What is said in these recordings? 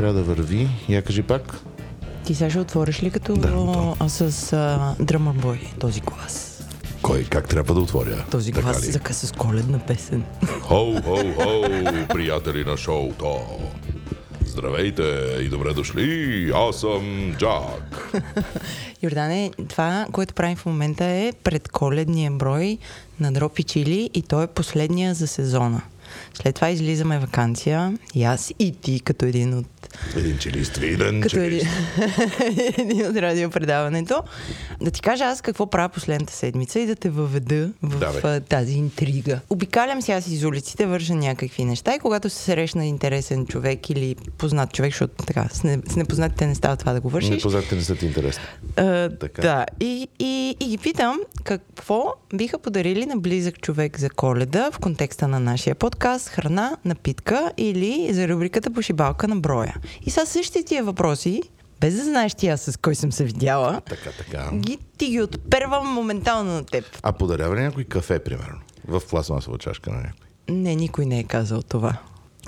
трябва да върви. Я кажи пак. Ти сега ще отвориш ли като Да, а, с Drummer Boy този глас? Кой, как трябва да отворя? Този Така глас за с коледна песен. Хоу, хоу, хоу, приятели на шоуто. Здравейте и добре дошли. Аз съм Джак. Йордане, това, което правим в момента е предколедния брой на Дропи Чили и той е последния за сезона. След това излизаме вакансия и аз и ти като един от Един чилист, виден като един, чилист. един от радиопредаването. Да ти кажа аз какво правя последната седмица и да те въведа в Давай. тази интрига. Обикалям си аз из улиците, върша някакви неща и когато се срещна интересен човек или познат човек, защото така, с, не, с непознатите не става това да го вършиш. Непознатите не са ти интересни. А, Така. Да, и, и, и ги питам какво биха подарили на близък човек за коледа в контекста на нашия подкаст, храна, напитка или за рубриката Пошибалка на броя. И са същите тия въпроси, без да знаеш ти аз с кой съм се видяла, Така, така. ги, ти ги отпервам моментално на теб. А подарява ли някой кафе, примерно? В пластмасова чашка на някой. Не, никой не е казал това.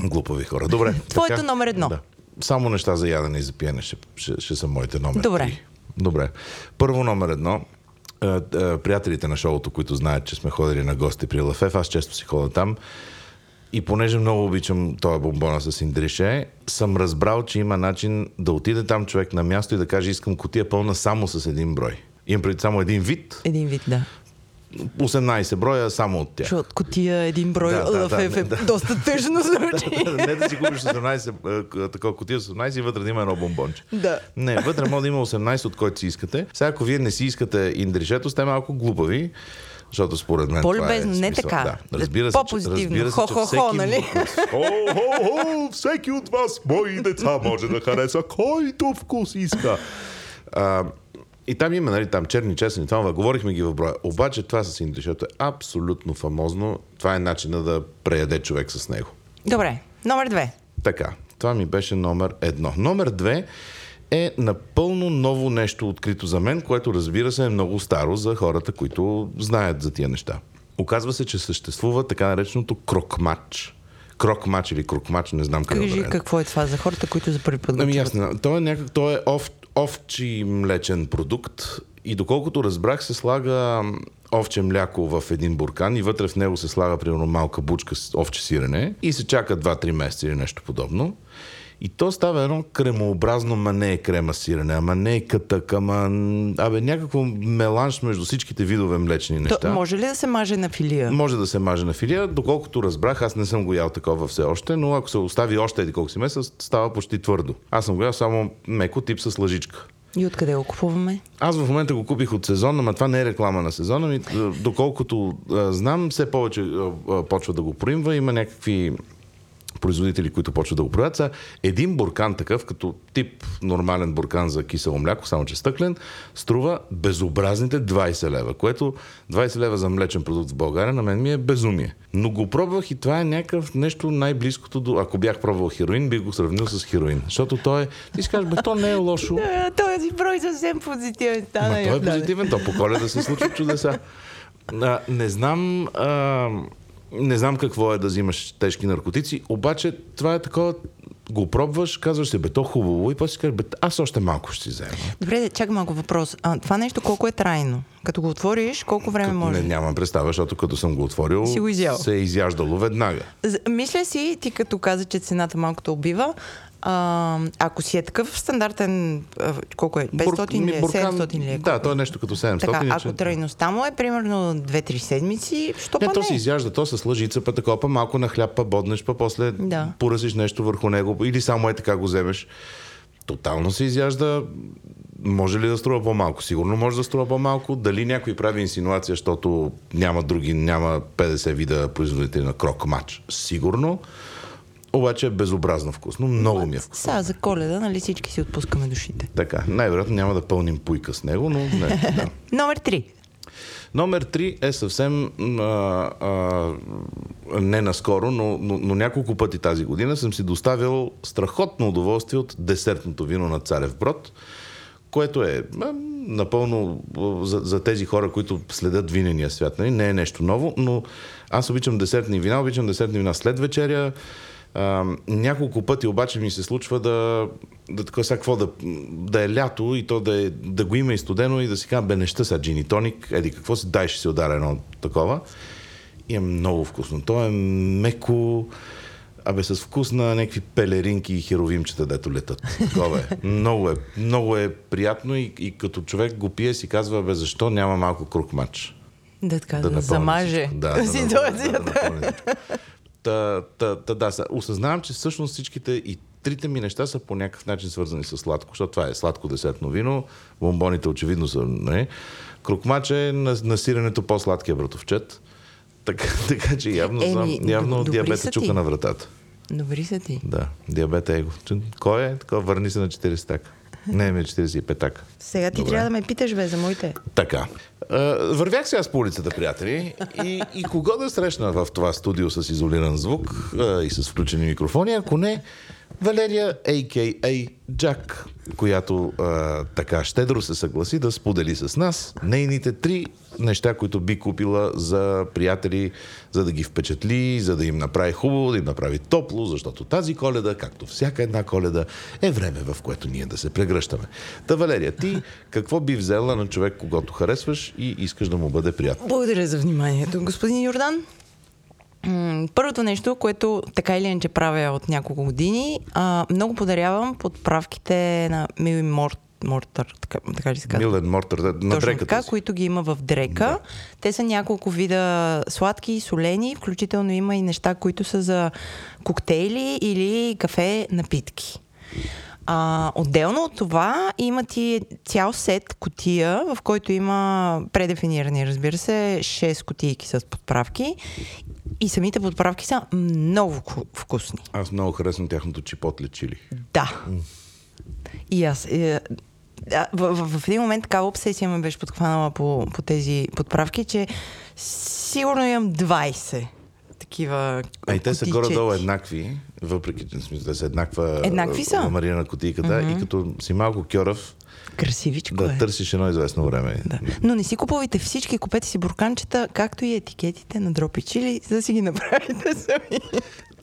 Глупави хора. Добре. Твоето така. номер едно. Да. Само неща за ядене и за пиене ще, ще, ще са моите номер Добре. три. Добре. Първо номер едно. Е, е, приятелите на шоуто, които знаят, че сме ходили на гости при Лафев, аз често си ходя там. И понеже много обичам този бомбона с индрише, съм разбрал, че има начин да отиде там човек на място и да каже, искам котия пълна само с един брой. Имам преди само един вид, Един вид, да. 18 броя само от тях. Защото котия един брой Да, да, да, е да. доста тъжно звучи. не да си купиш 18, а, такова котия с 18 и вътре да има едно бомбонче. Да. Не, вътре може да има 18, от който си искате. Сега, ако вие не си искате индришето, сте малко глупави. Защото според мен. По-любезно, е не смисъл. така. Да. Разбира се, По-позитивно. Разбира се, Хо-хо-хо, нали? Хо, хо, хо, всеки от вас, мои деца, може да хареса който вкус иска. А, и там има, нали, там черни чесъни, това, говорихме ги в броя. Обаче това с индришето е абсолютно фамозно. Това е начина да преяде човек с него. Добре, номер две. Така, това ми беше номер едно. Номер две е напълно ново нещо открито за мен, което разбира се е много старо за хората, които знаят за тия неща. Оказва се, че съществува така нареченото крокмач. Крокмач или крокмач, не знам как да Кажи какво е това за хората, които за първи път Ами знам. Той е, някак, той е ов, овчи млечен продукт и доколкото разбрах се слага овче мляко в един буркан и вътре в него се слага примерно малка бучка с овче сирене и се чака 2-3 месеца или нещо подобно. И то става едно кремообразно, ма не е крема сирене, ама не е катък, ама абе, някакво меланж между всичките видове млечни неща. То, може ли да се маже на филия? Може да се маже на филия, доколкото разбрах, аз не съм го ял такова все още, но ако се остави още еди колко си месец, става почти твърдо. Аз съм го ял само меко тип с лъжичка. И откъде го купуваме? Аз в момента го купих от сезон, ама това не е реклама на сезона. Ми, доколкото а, знам, все повече а, а, почва да го проимва. Има някакви производители, които почват да го правят. Са един буркан такъв, като тип нормален буркан за кисело мляко, само че стъклен, струва безобразните 20 лева, което 20 лева за млечен продукт в България на мен ми е безумие. Но го пробвах и това е някакъв нещо най-близкото до... Ако бях пробвал хероин, бих го сравнил с хероин. Защото той е... Ти си кажеш, бе, то не е лошо. Е, Този брой съвсем позитивен стана. Той е позитивен, то по коледа се случват чудеса. Не знам. Не знам какво е да взимаш тежки наркотици, обаче това е такова. Го пробваш, казваш си, бе, то хубаво, и после си кажеш, бе, аз още малко ще си взема. Добре, чакай малко въпрос. А, това нещо колко е трайно? Като го отвориш, колко време може? Не, нямам представа, защото като съм го отворил, Си го изял. се е изяждало веднага. Мисля си, ти като каза, че цената малко те убива, а, ако си е такъв стандартен, колко е? 500 Бур- ли е? ми буркан- 700 ли е? Да, то е нещо като 700. Така, ако трайността му е примерно 2-3 седмици, що Не, па то не? се изяжда, то с лъжица, па такова, па малко на хляб, па боднеш, па после Да. поръсиш нещо върху него, или само е така го вземеш. Тотално се изяжда. Може ли да струва по-малко? Сигурно може да струва по-малко. Дали някой прави инсинуация, защото няма други, няма 50 вида производители на крок мач? Сигурно. Обаче е безобразно вкусно. Много ми е вкусно. Сега за коледа, нали всички си отпускаме душите. Така, най-вероятно няма да пълним пуйка с него, но не. Да. Номер 3. Номер 3 е съвсем а, а, не наскоро, но, но, но няколко пъти тази година съм си доставил страхотно удоволствие от десертното вино на Царев Брод, което е а, напълно за, за тези хора, които следят винения свят. Нали? Не е нещо ново, но аз обичам десертни вина, обичам десертни вина след вечеря, А, няколко пъти обаче ми се случва да, да така сега какво, да, да е лято и то да, е, да го има и студено и да си кажа, бе, неща сега джин и тоник, еди какво си, дай ще си ударя едно такова. И е много вкусно. То е меко, абе с вкус на някакви пелеринки и херовимчета, дето летат. Такова е. Много е, много е приятно и, и като човек го пие си казва, бе, защо няма малко круг матч? Да, така, да, напълни замаже всичко. да, да, ситуацията. Да, да, напълни всичко. Та, та, та, да, осъзнавам, че всъщност всичките и трите ми неща са по някакъв начин свързани с сладко, защото това е сладко десертно вино, бомбоните очевидно са, не. Крокмач е на, насирането по-сладкия братовчет. Така, така че явно, Еми, знам, явно диабета чука на вратата. Добри са ти. Да, диабет е его. Кой е? Така, върни се на 40 така. Не, ми 45 така. Сега ти Добре. трябва да ме питаш, бе, за моите. Така. Вървях сега с по улицата, приятели, и, и кого да срещна в това студио с изолиран звук и с включени микрофони, ако не Валерия, а.к.а. Джак, която а, така щедро се съгласи да сподели с нас нейните три неща, които би купила за приятели, за да ги впечатли, за да им направи хубаво, да им направи топло, защото тази коледа, както всяка една коледа, е време, в което ние да се прегръщаме. Та, Валерия, ти какво би взела на човек, когато харесваш и искаш да му бъде приятно? Благодаря за вниманието, господин Йордан. Първото нещо, което така или иначе правя от няколко години, а, много подарявам подправките на Мил и Морт, Мортър, така, така ли се казва? Милен Мортър, да, на Точно така, си. които ги има в дрека. Да. Те са няколко вида сладки, солени, включително има и неща, които са за коктейли или кафе напитки. А, отделно от това има ти цял сет котия, в който има предефинирани, разбира се, 6 котийки с подправки. И самите подправки са много вку- вкусни. Аз много харесвам тяхното чипотле чили. Да. И аз. Е, в, в, в един момент такава обсесия ме беше подхванала по, по тези подправки, че сигурно имам 20 такива. А и те са горе-долу еднакви, въпреки че те са еднаква Еднакви са. ламарина на кутийката mm-hmm. и като си малко кьорав, Красивичко да е. търсиш едно известно време. Да. Но не си купувайте всички, купете си бурканчета, както и етикетите на дропи чили, за да си ги направите сами.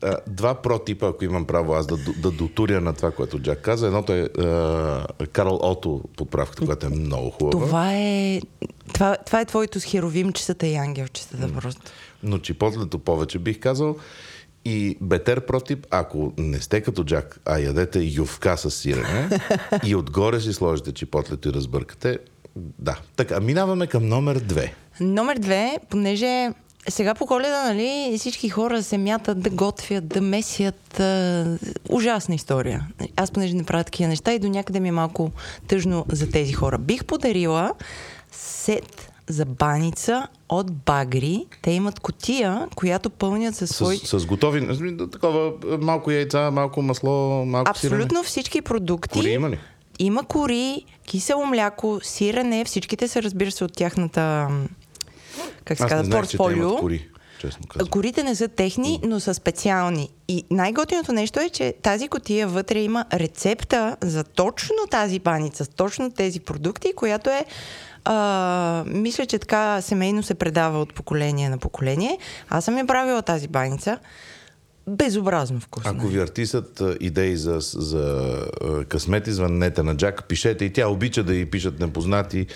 А, два протипа, ако имам право аз да, да дотуря на това, което Джак каза. Едното е а, Карл Ото подправката, която е много хубава. Това е, това, това е твоето с херовимчетата и ангелчетата просто. Но чипотлето повече бих казал. И бетер протип, ако не сте като Джак, а ядете ювка с сирене и отгоре си сложите чипотлето и разбъркате, да. Така, минаваме към номер две. Номер две, понеже сега по коледа, нали, всички хора се мятат да готвят, да месят. А, ужасна история. Аз понеже не правя такива неща и до някъде ми е малко тъжно за тези хора. Бих подарила сет за баница от Багри. Те имат котия, която пълнят със свой... С, с готови, такова малко яйца, малко масло, малко сирене. Абсолютно всички продукти. Кори има ли? Има кори, кисело мляко, сирене. Всичките са, разбира се, от тяхната как се казва, портфолио. кори, честно казвам. Корите не са техни, но са специални. И най-готиното нещо е, че тази котия вътре има рецепта за точно тази баница, с точно тези продукти, която е а, мисля, че така семейно се предава от поколение на поколение. Аз съм я правила тази баница. Безобразно вкусна. Ако ви артисат идеи за, за а, късмет извън нета на Джак, пишете и тя обича да й пишат непознати,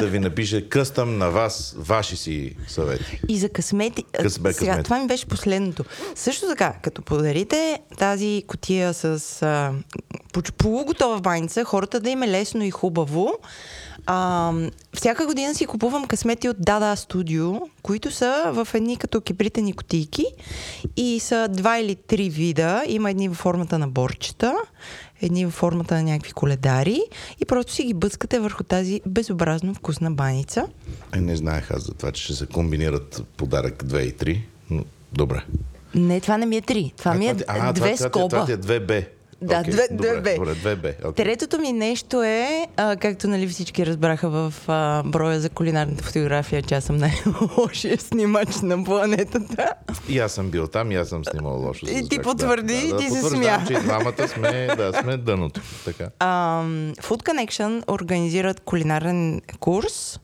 да ви напише къстъм на вас, ваши си съвети. И за късмети. Къс- бе, Сега, късмет. това ми беше последното. Също така, като подарите тази котия с а, полуготова баница, хората да им е лесно и хубаво. А, всяка година си купувам късмети от Дада Студио, които са в едни като кипритени котийки и са два или три вида. Има едни във формата на борчета, едни във формата на някакви коледари и просто си ги бъскате върху тази безобразно вкусна баница. Е, не знаех аз за това, че ще се комбинират подарък 2 и 3, но добре. Не, това не ми е три. Това ми е а, две това, скоба. Това, ти е 2Б. Да, Окей, две- добре, две Б. Добре, 2Б. окей. Третото ми нещо е, а, както нали всички разбраха в а, броя за кулинарната фотография, че аз съм най-лошия снимач на планетата. И аз съм бил там, и аз съм снимал лошо. И ти потвърди, и ти се потвърждавам, смя. че двамата сме, да, сме дъното. Така. А, Food Connection организират кулинарен курс,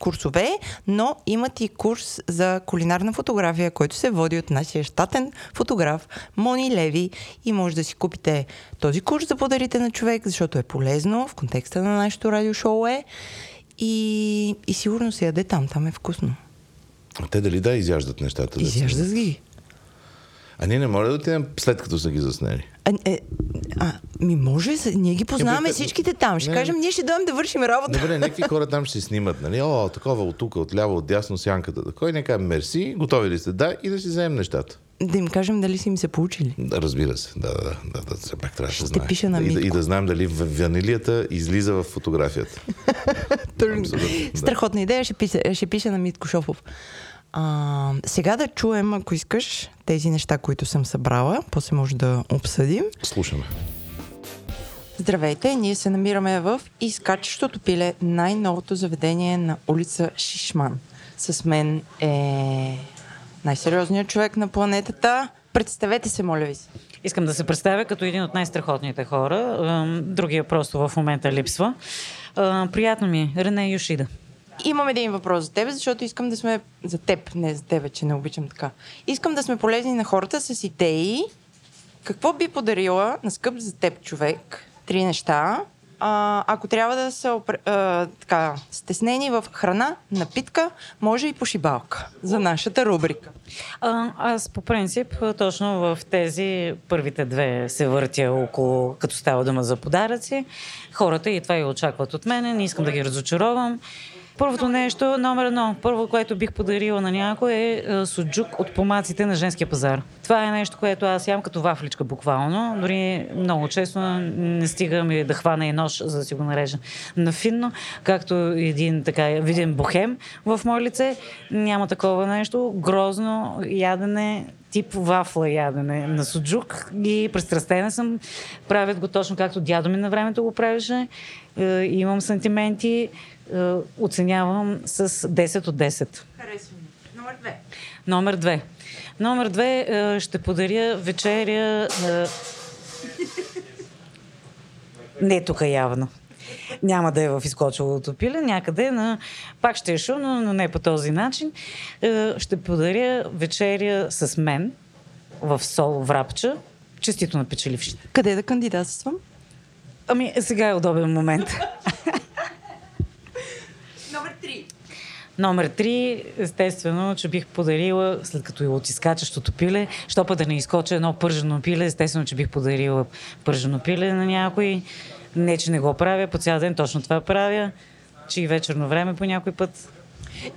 курсове, но имат и курс за кулинарна фотография, който се води от нашия щатен фотограф Мони Леви и може да си купите този курс да подарите на човек, защото е полезно в контекста на нашето радиошоу е и, и сигурно се яде там, там е вкусно. А те дали да изяждат нещата? Изяждат ги. А ние не може да отидем след като са ги заснели. А, е, а, ми може, се- ние ги познаваме те- всичките там. Ще не. кажем, ние ще дойдем да вършим работа. Добре, някакви хора там ще си снимат, нали? О, такова от тук, от ляво, от дясно, сянката. Кой не каже мерси, готови ли сте? Да, и да си вземем нещата. Да им кажем дали са им се получили. Да, разбира се. Да, да, да, да, все пак трябва да се знае. пиша на и, да, и Митко. да знаем дали ванилията излиза в фотографията. Абсолютно, да. Страхотна идея, ще пише, ще пише на Митко Шофов. А, сега да чуем, ако искаш, тези неща, които съм събрала. После може да обсъдим. Слушаме. Здравейте, ние се намираме в Изкачещото пиле, най-новото заведение на улица Шишман. С мен е най-сериозният човек на планетата. Представете се, моля ви се. Искам да се представя като един от най-страхотните хора. Другия просто в момента липсва. Приятно ми е. Рене Юшида. Имам един въпрос за теб, защото искам да сме за теб, не за тебе, че не обичам така. Искам да сме полезни на хората с идеи. Какво би подарила на скъп за теб човек? Три неща. А, ако трябва да са а, така, стеснени в храна, напитка, може и пошибалка за нашата рубрика. А, аз по принцип точно в тези първите две се въртя около, като става дума за подаръци. Хората и това и очакват от мене, не искам да ги разочаровам. Първото нещо, номер едно, първо, което бих подарила на някой е а, суджук от помаците на женския пазар. Това е нещо, което аз ям като вафличка буквално. Дори много често не стигам и да хвана и нож, за да си го нарежа на финно, както един така виден бохем в мое лице. Няма такова нещо. Грозно ядене, тип вафла ядене на суджук и пристрастена съм. Правят го точно както дядо ми на времето го правеше. Е, имам сантименти. Е, оценявам с 10 от 10. Харесва ми. Номер две. Номер две. Номер две е, ще подаря вечеря. е, Не тук явно. Няма да е в изкочилото пиле, някъде на... Пак ще е шумно, но не по този начин. Е, Ще подаря вечеря с мен в сол врапча. Честито на печелившите. Къде да кандидатствам? Ами, сега е удобен момент. Номер три. Номер три, естествено, че бих подарила, след като и от изкачащото пиле, що па да не изкоча едно пържено пиле, естествено, че бих подарила пържено пиле на някой. Не, че не го правя, по цял ден точно това правя, че и вечерно време по някой път.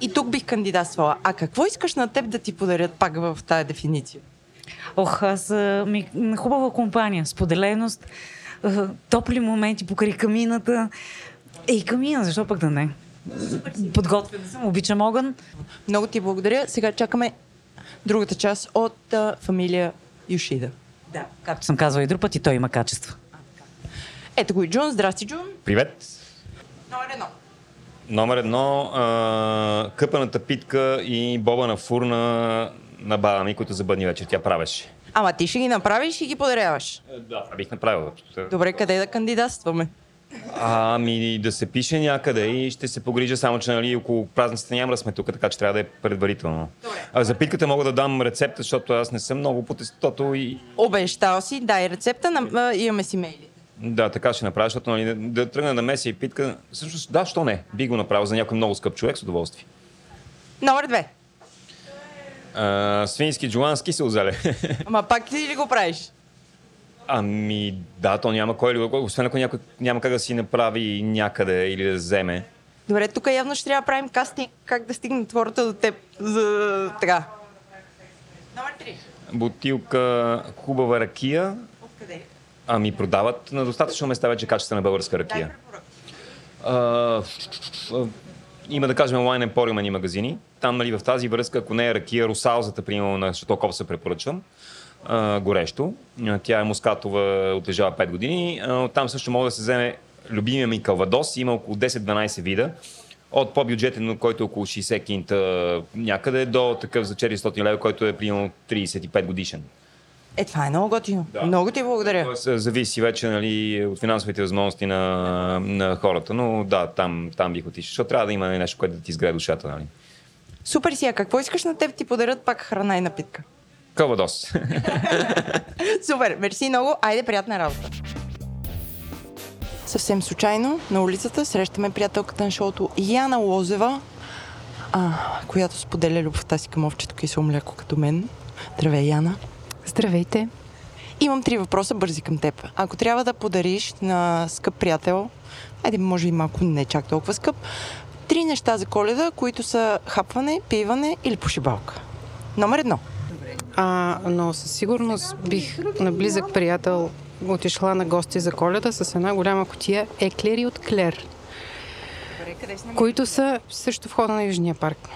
И тук бих кандидатствала. А какво искаш на теб да ти подарят пак в тая дефиниция? Ох, аз ми, хубава компания, споделеност, топли моменти покрай камината. Ей, камина, защо пък да не? Подготвена съм, обичам огън. Много ти благодаря. Сега чакаме другата част от а, фамилия Юшида. Да. Както съм казвала и друг път, и той има качество. Ето го и Джун. Здрасти, Джун. Привет! Номер едно. Номер едно, а, къпаната питка и боба на фурна на баба ми, които за бъдни вечер тя правеше. Ама ти ще ги направиш и ги подаряваш. Да, това бих направил. Добре, къде да кандидатстваме? Ами да се пише някъде и ще се погрижа, само че нали, около празниците няма да сме тук, така че трябва да е предварително. А за питката мога да дам рецепта, защото аз не съм много по тестото и Обещал си, дай рецепта, на, имаме си мейли. да, така ще направя, защото нали, да, да тръгна на меса и питка. Всъщност, да, що не? Би го направил за някой много скъп човек с удоволствие. Номер две. А, свински джулански се озале. Ама пак ти ли го правиш? Ами да, то няма кой ли, освен ако някой няма как да си направи някъде или да вземе. Добре, тук явно ще трябва да правим кастинг как да стигнат хората до теб. За... Така. Номер три. Бутилка хубава ракия, Откъде? ами продават на достатъчно места вече качествена българска ракия. А, има да кажем онлайн емпориумани магазини. Там нали, в тази връзка, ако не е ракия, русалзата, примерно на Шатоков се препоръчвам. А, горещо. Тя е мускатова, отлежава 5 години. А, Там също може да се вземе любимия ми калвадос. Има около 10-12 вида. От по-бюджетен, който е около 60 кинта някъде, до такъв за 400 лева, който е примерно 35 годишен. Е, това е много готино. Да. Много ти благодаря. Тоест, зависи вече нали, от финансовите възможности на, на хората, но да, там, там бих отишъл, защото трябва да има нещо, което да ти изгрее душата. Нали. Супер си, а какво искаш на теб ти подарят пак храна и напитка? Калвадос. Супер, мерси много. Айде, приятна работа. Съвсем случайно на улицата срещаме приятелката на шоуто Яна Лозева, а, която споделя любовта си към овчето кисело мляко като мен. Здравей, Яна. Здравейте. Имам три въпроса бързи към теб. Ако трябва да подариш на скъп приятел, айде може и малко не чак толкова скъп, три неща за коледа, които са хапване, пиване или пошибалка. Номер едно. А, но със сигурност бих на близък приятел отишла на гости за коледа с една голяма котия еклери от Клер, които са също в хода на Южния парк.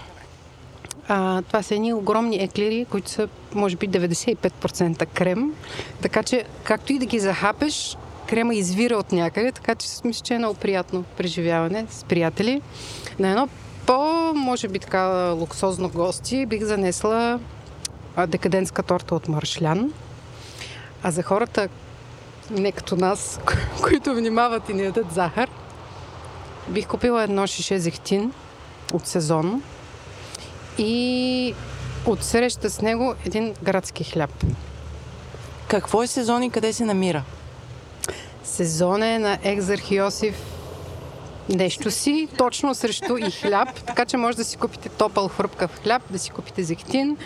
А, това са едни огромни еклери, които са може би 95% крем, така че както и да ги захапеш, крема извира от някъде, така че мисля, че е много приятно преживяване с приятели. На едно по, може би така луксозно гости, бих занесла декадентска торта от маршлян. А за хората, не като нас, които внимават и не ядат захар, бих купила едно шише зехтин от сезон и отсреща с него един градски хляб. Какво е сезон и къде се намира? Сезон е на Екзарх Йосиф нещо си, точно срещу и хляб, така че може да си купите топъл хрупкав хляб, да си купите зехтин,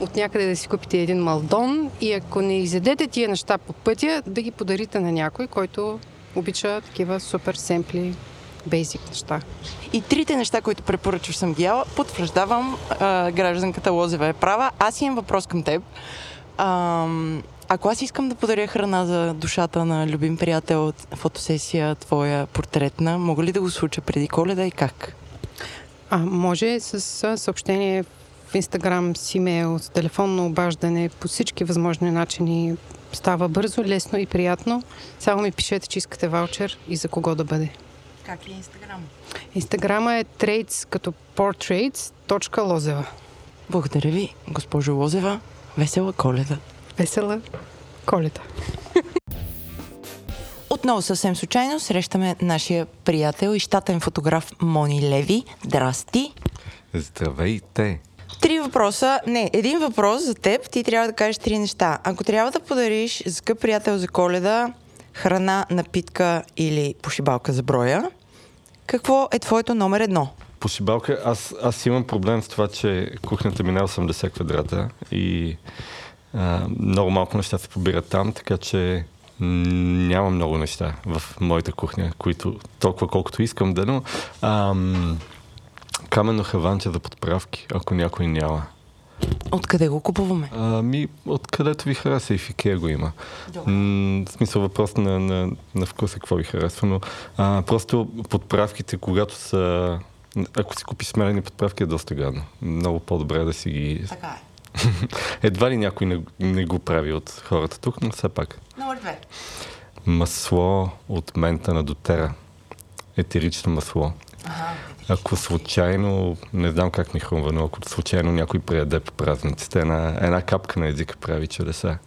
от някъде да си купите един малдон и ако не изядете тия неща по пътя, да ги подарите на някой, който обича такива супер семпли, бейсик неща. И трите неща, които препоръчваш съм ги яла, потвърждавам, а, гражданката Лозева е права. Аз имам въпрос към теб. А, ако аз искам да подаря храна за душата на любим приятел, фотосесия твоя портретна, мога ли да го случа преди коледа и как? А може с съобщение в Инстаграм, с имейл, с телефонно обаждане, по всички възможни начини. Става бързо, лесно и приятно. Само ми пишете, че искате ваучер и за кого да бъде. Как е Инстаграм? Инстаграма е trades като portraits.lozeva. Благодаря ви, госпожо Лозева. Весела коледа. Весела коледа. Отново съвсем случайно срещаме нашия приятел и щатен фотограф Мони Леви. Здрасти! Здравейте! Три въпроса. Не, един въпрос за теб. Ти трябва да кажеш три неща. Ако трябва да подариш за скъп приятел за коледа храна, напитка или пошибалка за броя, какво е твоето номер едно? Пошибалка, аз, аз имам проблем с това, че кухнята ми не е 80 квадрата и а, много малко неща се побират там, така че няма много неща в моята кухня, които толкова колкото искам да, но ам, каменно хаванче за подправки, ако някой няма. Откъде го купуваме? Ами, откъдето ви хареса и в Икеа го има. М- в смисъл въпрос на, на, на вкуса какво ви харесва, но а, просто подправките, когато са... Ако си купи смелени подправки е доста гадно. Много по-добре е да си ги... Така е. Едва ли някой не, не го прави от хората тук, но все пак. Номер две. Масло от мента на дотера. Етерично масло. Ако случайно, не знам как ми хрумва, но ако случайно някой прияде по празниците, една, една капка на езика прави чудеса.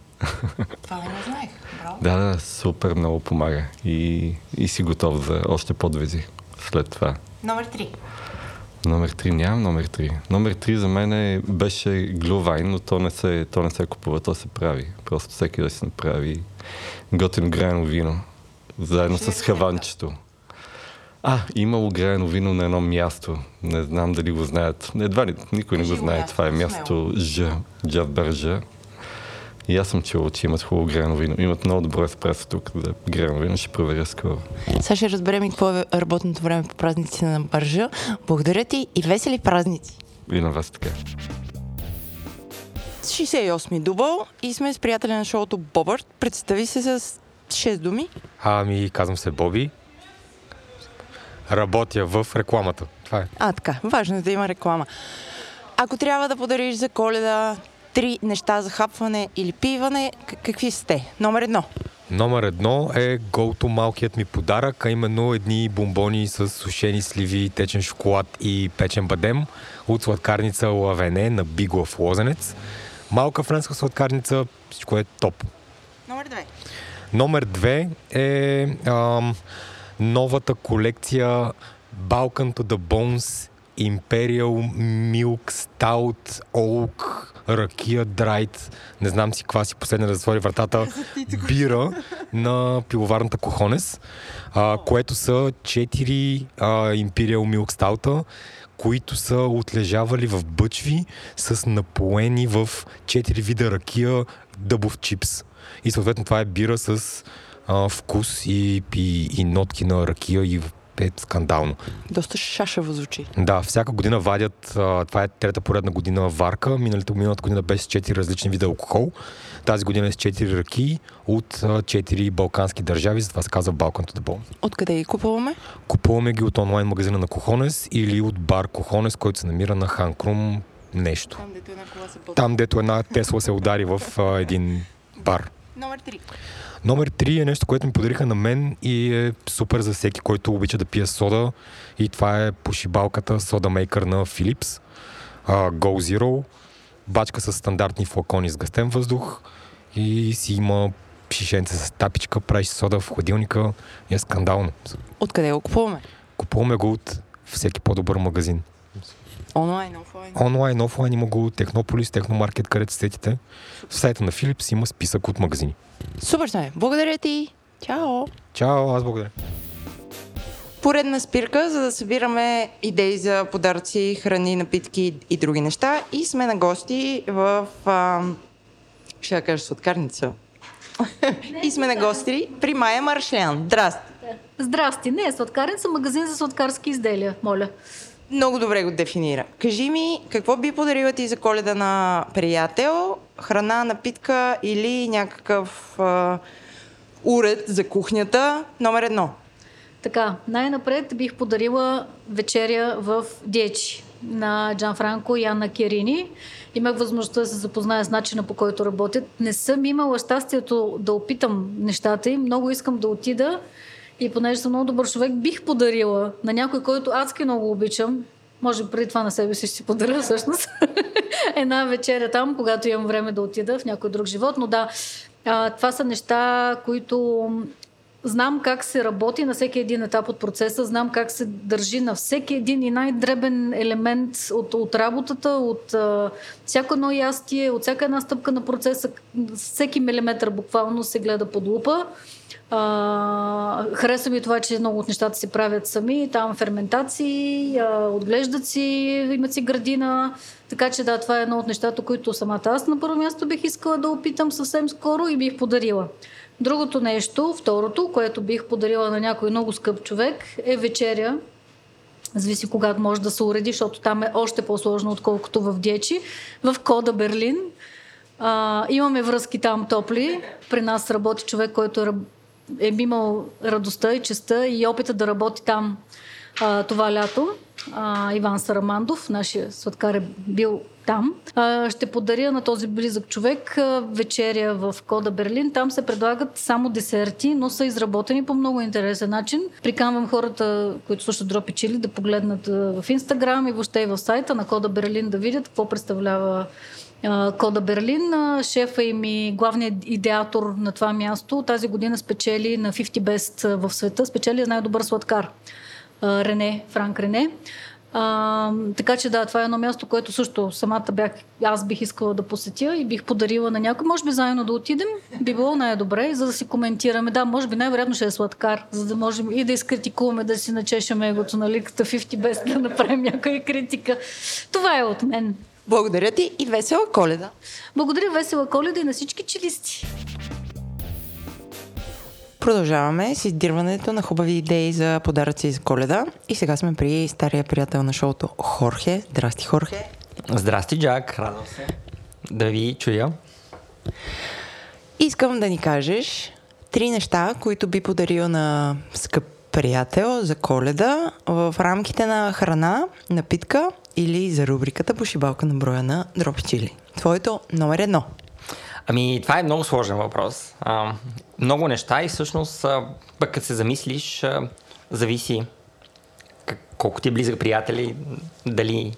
Това не го знаех. Браво. Да, да, супер много помага и, и си готов за още подвизи след това. Номер три. Номер 3 нямам номер 3. Номер 3 за мен е, беше глювайн, но то не, се, то не се купува, то се прави. Просто всеки да си направи готино грено вино, заедно с хаванчето. А, имало грено вино на едно място. Не знам дали го знаят. Едва ли, никой не го знае. Това е място Ж, Джав Бержа. И аз съм чувал, че имат хубаво грено вино. Имат много добро еспресо тук за грено вино. Ще проверя скоро. Сега ще разберем и какво е работното време по празниците на Бържа. Благодаря ти и весели празници! И на вас така. 68-ми дубъл и сме с приятеля на шоуто Бобърт. Представи се с 6 думи. Ами, казвам се Боби. Работя в рекламата. Това е. А, така. Важно е да има реклама. Ако трябва да подариш за коледа три неща за хапване или пиване, какви сте? Номер едно. Номер едно е голто малкият ми подарък, а именно едни бомбони с сушени сливи, течен шоколад и печен бадем от сладкарница Лавене на Биглов Лозенец. малка френска сладкарница, всичко е топ. Номер две. Номер две е ам, новата колекция Balkan to the Bones Imperial Milk Stout Oak Ракия Драйт, не знам си каква си последна да затвори вратата, бира на пиловарната Кохонес, а, което са 4 а, Imperial Milk Stout които са отлежавали в бъчви с напоени в 4 вида ракия дъбов чипс. И съответно това е бира с а, вкус и, и, и нотки на ракия и е скандално. Доста шашево звучи. Да, всяка година вадят, а, това е трета поредна година варка, миналата, миналата година беше с 4 различни вида алкохол, тази година е с 4 ръки от а, 4 балкански държави, затова се казва the Bone. Откъде ги купуваме? Купуваме ги от онлайн магазина на Кохонес или от бар Кохонес, който се намира на Ханкрум нещо. Там, дето една кола се Там, дето една Тесла се удари в а, един бар. Номер три. Номер 3 е нещо, което ми подариха на мен и е супер за всеки, който обича да пие сода. И това е пошибалката сода мейкър на Philips. Uh, Go Zero. Бачка с стандартни флакони с гъстен въздух и си има шишенце с тапичка, правиш сода в хладилника и е скандално. Откъде го купуваме? Купуваме го от всеки по-добър магазин. Онлайн, офлайн. Онлайн, офлайн има го Технополис, Техномаркет, където се сетите. В сайта на Philips има списък от магазини. Супер сме. Благодаря ти. Чао. Чао, аз благодаря. Поредна спирка, за да събираме идеи за подаръци, храни, напитки и други неща. И сме на гости в... А... Ще кажа сладкарница. и сме на гости при Майя Маршлян. Здрасти. Здрасти, не е сладкарница, магазин за сладкарски изделия, моля. Много добре го дефинира. Кажи ми, какво би подарила ти за коледа на приятел? Храна, напитка или някакъв а, уред за кухнята? Номер едно. Така, най-напред бих подарила вечеря в Диечи на Джан Франко и Анна Керини. Имах възможността да се запозная с начина по който работят. Не съм имала щастието да опитам нещата им. Много искам да отида и понеже съм много добър човек, бих подарила на някой, който адски много обичам, може преди това на себе си ще си подаря всъщност, една вечеря там, когато имам време да отида в някой друг живот. Но да, това са неща, които знам как се работи на всеки един етап от процеса, знам как се държи на всеки един и най-дребен елемент от, от работата, от а, всяко едно ястие, от всяка една стъпка на процеса, всеки милиметър буквално се гледа под лупа. А, хареса ми това, че много от нещата се правят сами. Там ферментации, а, отглеждат си, имат си градина. Така че да, това е едно от нещата, които самата аз на първо място бих искала да опитам съвсем скоро и бих подарила. Другото нещо, второто, което бих подарила на някой много скъп човек, е вечеря. Зависи когато може да се уреди, защото там е още по-сложно, отколкото в Дечи. В Кода Берлин. А, имаме връзки там топли. При нас работи човек, който е е имал радостта и честа и опита да работи там а, това лято. А, Иван Сарамандов, нашия сладкар е бил там. А, ще подаря на този близък човек а, вечеря в Кода Берлин. Там се предлагат само десерти, но са изработени по много интересен начин. Приканвам хората, които слушат Дропи Чили, да погледнат а, в Инстаграм и въобще и в сайта на Кода Берлин да видят какво представлява Кода Берлин. Шефа им и главният идеатор на това място тази година спечели на 50 Best в света, спечели най-добър сладкар. Рене, Франк Рене. А, така че да, това е едно място, което също самата бях, аз бих искала да посетя и бих подарила на някой. Може би заедно да отидем, би било най-добре, за да си коментираме. Да, може би най-вероятно ще е сладкар, за да можем и да изкритикуваме, да си начешаме егото, нали, като 50 без да направим някоя критика. Това е от мен. Благодаря ти и весела коледа. Благодаря весела коледа и на всички челисти. Продължаваме с издирването на хубави идеи за подаръци за коледа. И сега сме при стария приятел на шоуто Хорхе. Здрасти, Хорхе. Здрасти, Джак. Радвам се да ви чуя. Искам да ни кажеш три неща, които би подарил на скъп приятел за коледа в рамките на храна, напитка или за рубриката Пошибалка на броя на дропи чили. Твоето номер едно. Ами, това е много сложен въпрос. А, много неща и всъщност, пък като се замислиш, а, зависи как, колко ти е близък приятели, дали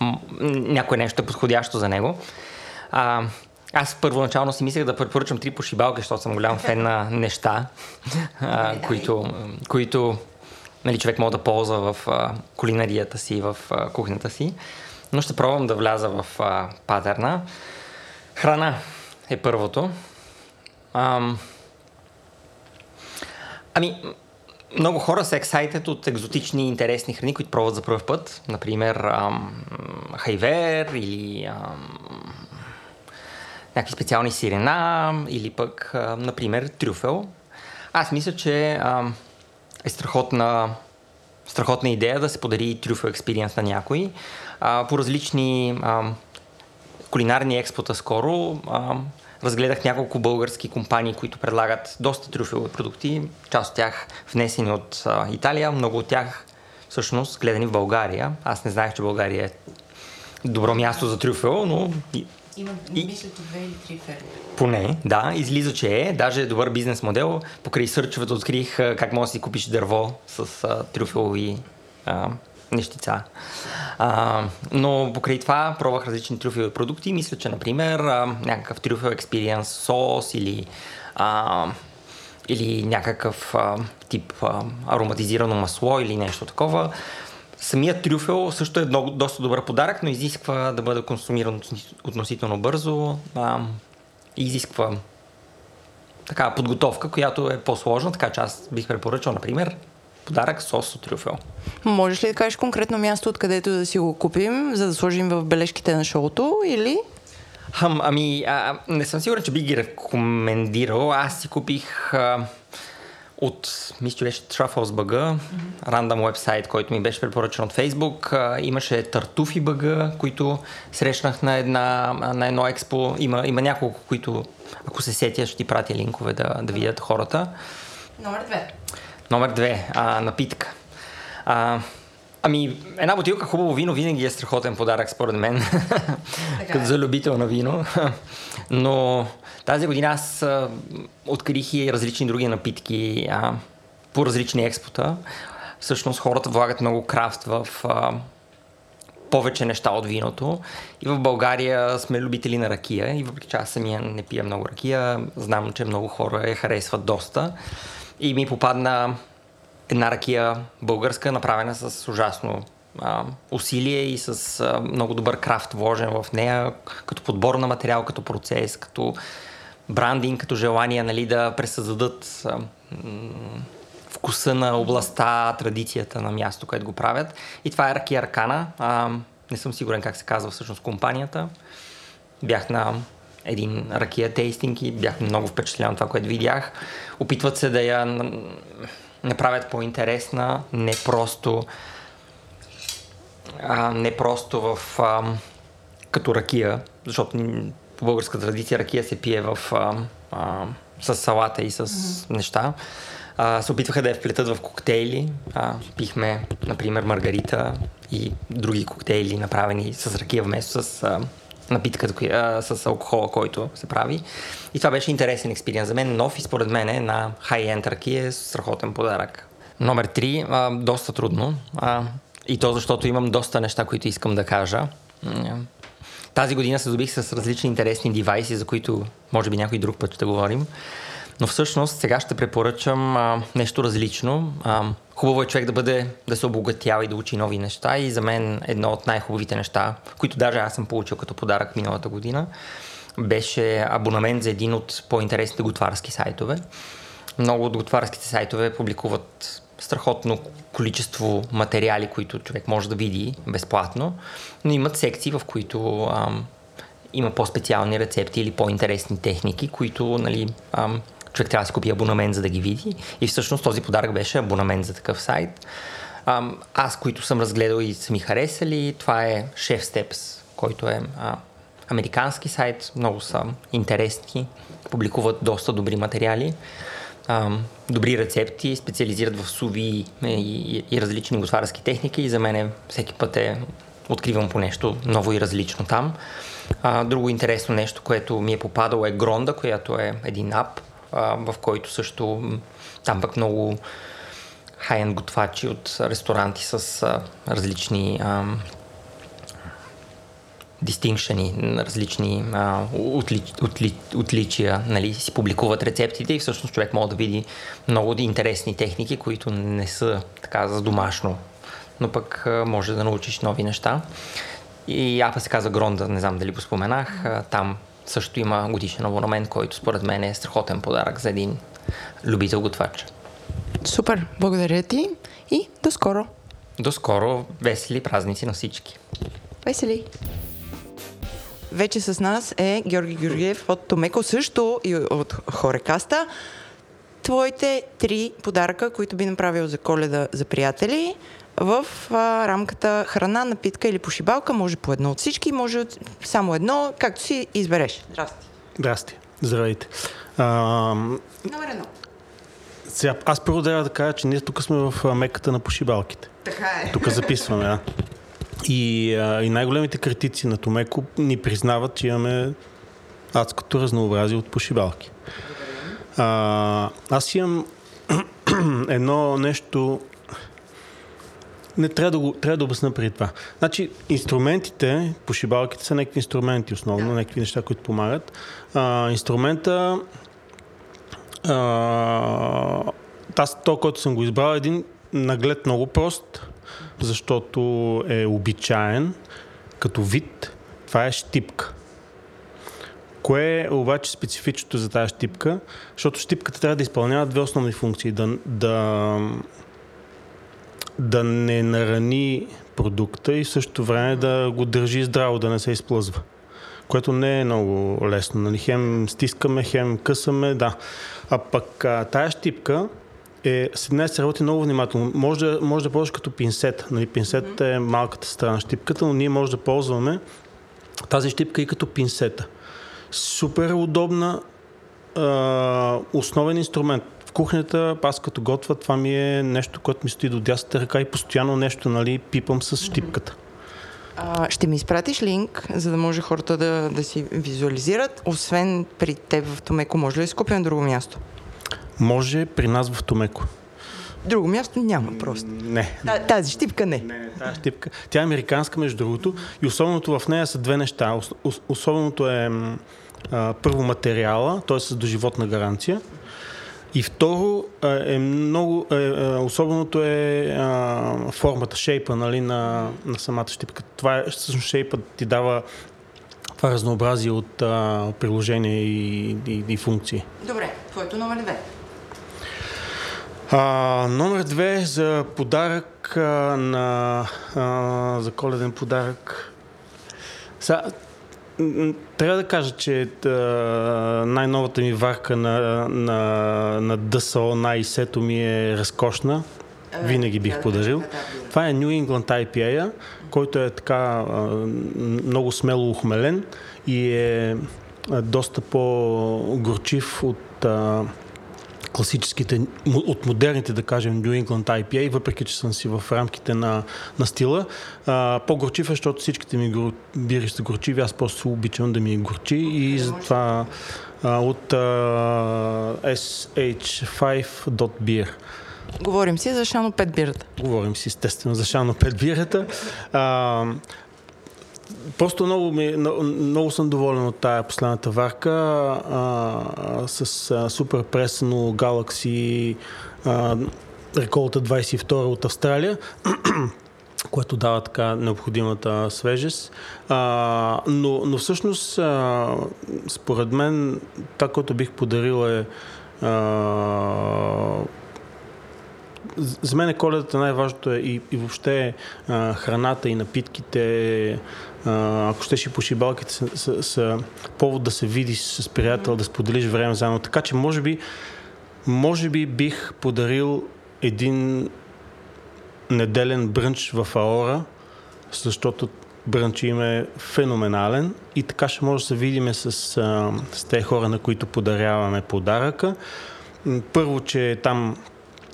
м- някое нещо е подходящо за него. А, аз първоначално си мислех да препоръчам три пошибалки, защото съм голям фен на неща, а, които, които нали, човек може да ползва в а, кулинарията си, в а, кухнята си. Но ще пробвам да вляза в а, патърна. Храна е първото. Ам... Ами, много хора са ексайтед от екзотични интересни храни, които пробват за първ път. Например, ам, хайвер или ам, някакви специални сирена или пък, ам, например, трюфел. Аз мисля, че ам, е страхотна, страхотна идея да се подари трюфел експириенс на някой. А, по различни ам, кулинарни експота скоро ам, разгледах няколко български компании, които предлагат доста трюфелови продукти, част от тях внесени от а, Италия, много от тях всъщност гледани в България. Аз не знаех, че България е добро място за трюфел, но Има, И- мисля, че две или три ферми. поне, да, излиза, че е. Даже е добър бизнес модел. Покрай сърчовете открих как можеш да си купиш дърво с а, трюфелови а, нещица. А, но покрай това пробвах различни трюфелови продукти. Мисля, че, например, а, някакъв трюфел експириенс сос или а, или някакъв а, тип а, ароматизирано масло или нещо такова. Самият трюфел също е много, доста добър подарък, но изисква да бъде консумиран относи- относително бързо а, изисква така подготовка, която е по-сложна, така че аз бих препоръчал, например, подарък сос от трюфел. Можеш ли да кажеш конкретно място, откъдето да си го купим, за да сложим в бележките на шоуто или... Хам, ами, а, не съм сигурен, че би ги рекомендирал. Аз си купих а, от, мисля, че беше Truffles.bg, рандъм вебсайт, който ми беше препоръчен от. А, имаше Tartufi.bg, които срещнах на, една, на едно експо. Има, има няколко, които, ако се сетя, ще ти пратя линкове да, да видят хората. Номер две. Номер две, а, напитка. А, ами, една бутилка хубаво вино винаги е страхотен подарък, според мен. Като за любител на вино. Но тази година аз открих и различни други напитки а, по различни експота. Всъщност хората влагат много крафт в а, повече неща от виното. И в България сме любители на ракия и въпреки че аз самия не пия много ракия, знам, че много хора я харесват доста. И ми попадна една ракия българска, направена с ужасно а, усилие и с а, много добър крафт вложен в нея, като подбор на материал, като процес, като брандинг, като желание нали, да пресъздадат а, м- вкуса на областта, традицията на място, което го правят. И това е Ракия Аркана. А, не съм сигурен как се казва всъщност компанията. Бях на един ракия тейстинг и бях много впечатлен от това, което видях. Опитват се да я направят по-интересна, не просто а, не просто в а, като ракия, защото по българска традиция ракия се пие в а, а, с салата и с mm-hmm. неща. А, се опитваха да я вплетат в коктейли. А, пихме, например, маргарита и други коктейли, направени с ракия вместо с а, напитката, а, с алкохола, който се прави. И това беше интересен експириенс за мен, нов и според мен е на хай-енд ракия е страхотен подарък. Номер три, а, доста трудно. А, и то защото имам доста неща, които искам да кажа. Тази година се добих с различни интересни девайси, за които може би някой друг път ще говорим. Но всъщност сега ще препоръчам а, нещо различно. А, хубаво е човек да бъде, да се обогатява и да учи нови неща и за мен едно от най-хубавите неща, които даже аз съм получил като подарък миналата година, беше абонамент за един от по-интересните готварски сайтове. Много от готварските сайтове публикуват страхотно количество материали, които човек може да види безплатно, но имат секции, в които ам, има по-специални рецепти или по-интересни техники, които нали, ам, човек трябва да си купи абонамент, за да ги види. И всъщност този подарък беше абонамент за такъв сайт. Ам, аз, които съм разгледал и са ми харесали, това е Chef Steps, който е а, американски сайт, много са интересни, публикуват доста добри материали, добри рецепти, специализират в суви и, и, и различни готварски техники и за мен е, всеки път е откривам по нещо ново и различно там. А, друго интересно нещо, което ми е попадало е Гронда, която е един ап, в който също там пък много хай-енд готвачи от ресторанти с а, различни а, дистинкшени, различни а, отли, отли, отличия, нали, си публикуват рецептите и всъщност човек може да види много интересни техники, които не са така за домашно, но пък а, може да научиш нови неща. И апа се казва Гронда, не знам дали го споменах, а, там също има годишен абонамент, който според мен е страхотен подарък за един любител готвач. Супер, благодаря ти и до скоро. До скоро, весели празници на всички. Весели! Вече с нас е Георги Георгиев от Томеко, също и от Хорекаста. Твоите три подаръка, които би направил за коледа за приятели, в а, рамката храна, напитка или пошибалка, може по едно от всички, може от само едно, както си избереш. Здрасти. Здрасти. Здравейте. А, Номер едно. сега, аз първо трябва да кажа, че ние тук сме в а, меката на пошибалките. Така е. Тук записваме, да. И, а, и най-големите критици на Томеко ни признават, че имаме адското разнообразие от пошибалки. А, аз имам едно нещо. Не трябва да, го, трябва да обясна преди това. Значи, инструментите, пошибалките са някакви инструменти основно, някакви неща, които помагат. А, инструмента а, аз то, който съм го избрал, е един наглед много прост, защото е обичаен като вид. Това е щипка. Кое е обаче специфичното за тази щипка? Защото щипката трябва да изпълнява две основни функции. Да, да, да не нарани продукта и в същото време да го държи здраво, да не се изплъзва. Което не е много лесно. Нали? Хем стискаме, хем късаме, да. А пък тая щипка е, с се работи много внимателно. Може да, може да ползваш като пинсет. Нали, пинсетата е малката страна на щипката, но ние може да ползваме тази щипка и като пинсета. Супер удобна, а, основен инструмент. В кухнята, аз като готва, това ми е нещо, което ми стои до дясната ръка и постоянно нещо, нали, пипам с щипката. А, ще ми изпратиш линк, за да може хората да, да си визуализират. Освен при теб в Томеко, може ли да си купя на друго място? Може при нас в Томеко. Друго място няма просто. Не. Та, тази щипка не. Не, не, тази щипка. Тя е американска, между другото, и особеното в нея са две неща. Ос- ос- Особеното е а, първо материала, т.е. с доживотна гаранция. И второ, е много, е, е, особеното е а, формата, шейпа нали, на, на самата щипка. Това е, всъщност шейпът ти дава това разнообразие от а, приложения и, и, и функции. Добре, твоето номер две. А, номер две за подарък а, на а, за коледен подарък. М, трябва да кажа, че а, най-новата ми варка на, на, на ДСО на ИСЕТО ми е разкошна. Винаги бих подарил. Това е New England IPA, който е така а, много смело ухмелен и е доста по-горчив от а, класическите, от модерните, да кажем, New England IPA, въпреки че съм си в рамките на, на стила. А, по-горчив е, защото всичките ми гор... бири са горчиви, аз просто обичам да ми е горчи и затова а, от а, SH5.beer. Говорим си за Шано 5 бирата. Говорим си естествено за Шано 5 бирата. А, просто много, ми, много, съм доволен от тая последната варка а, с а, супер пресено Galaxy а, реколта 22 от Австралия което дава така необходимата свежест. А, но, но всъщност, а, според мен, това, което бих подарил е а, за мен коледата най-важното е и, и въобще а, храната и напитките, а, ако щеш и пошибалките са, са, са повод да се видиш с приятел, да споделиш време заедно. Така че може би, може би бих подарил един неделен брънч в Аора, защото брънч им е феноменален и така ще може да се видиме с, а, с тези хора, на които подаряваме подаръка. Първо, че там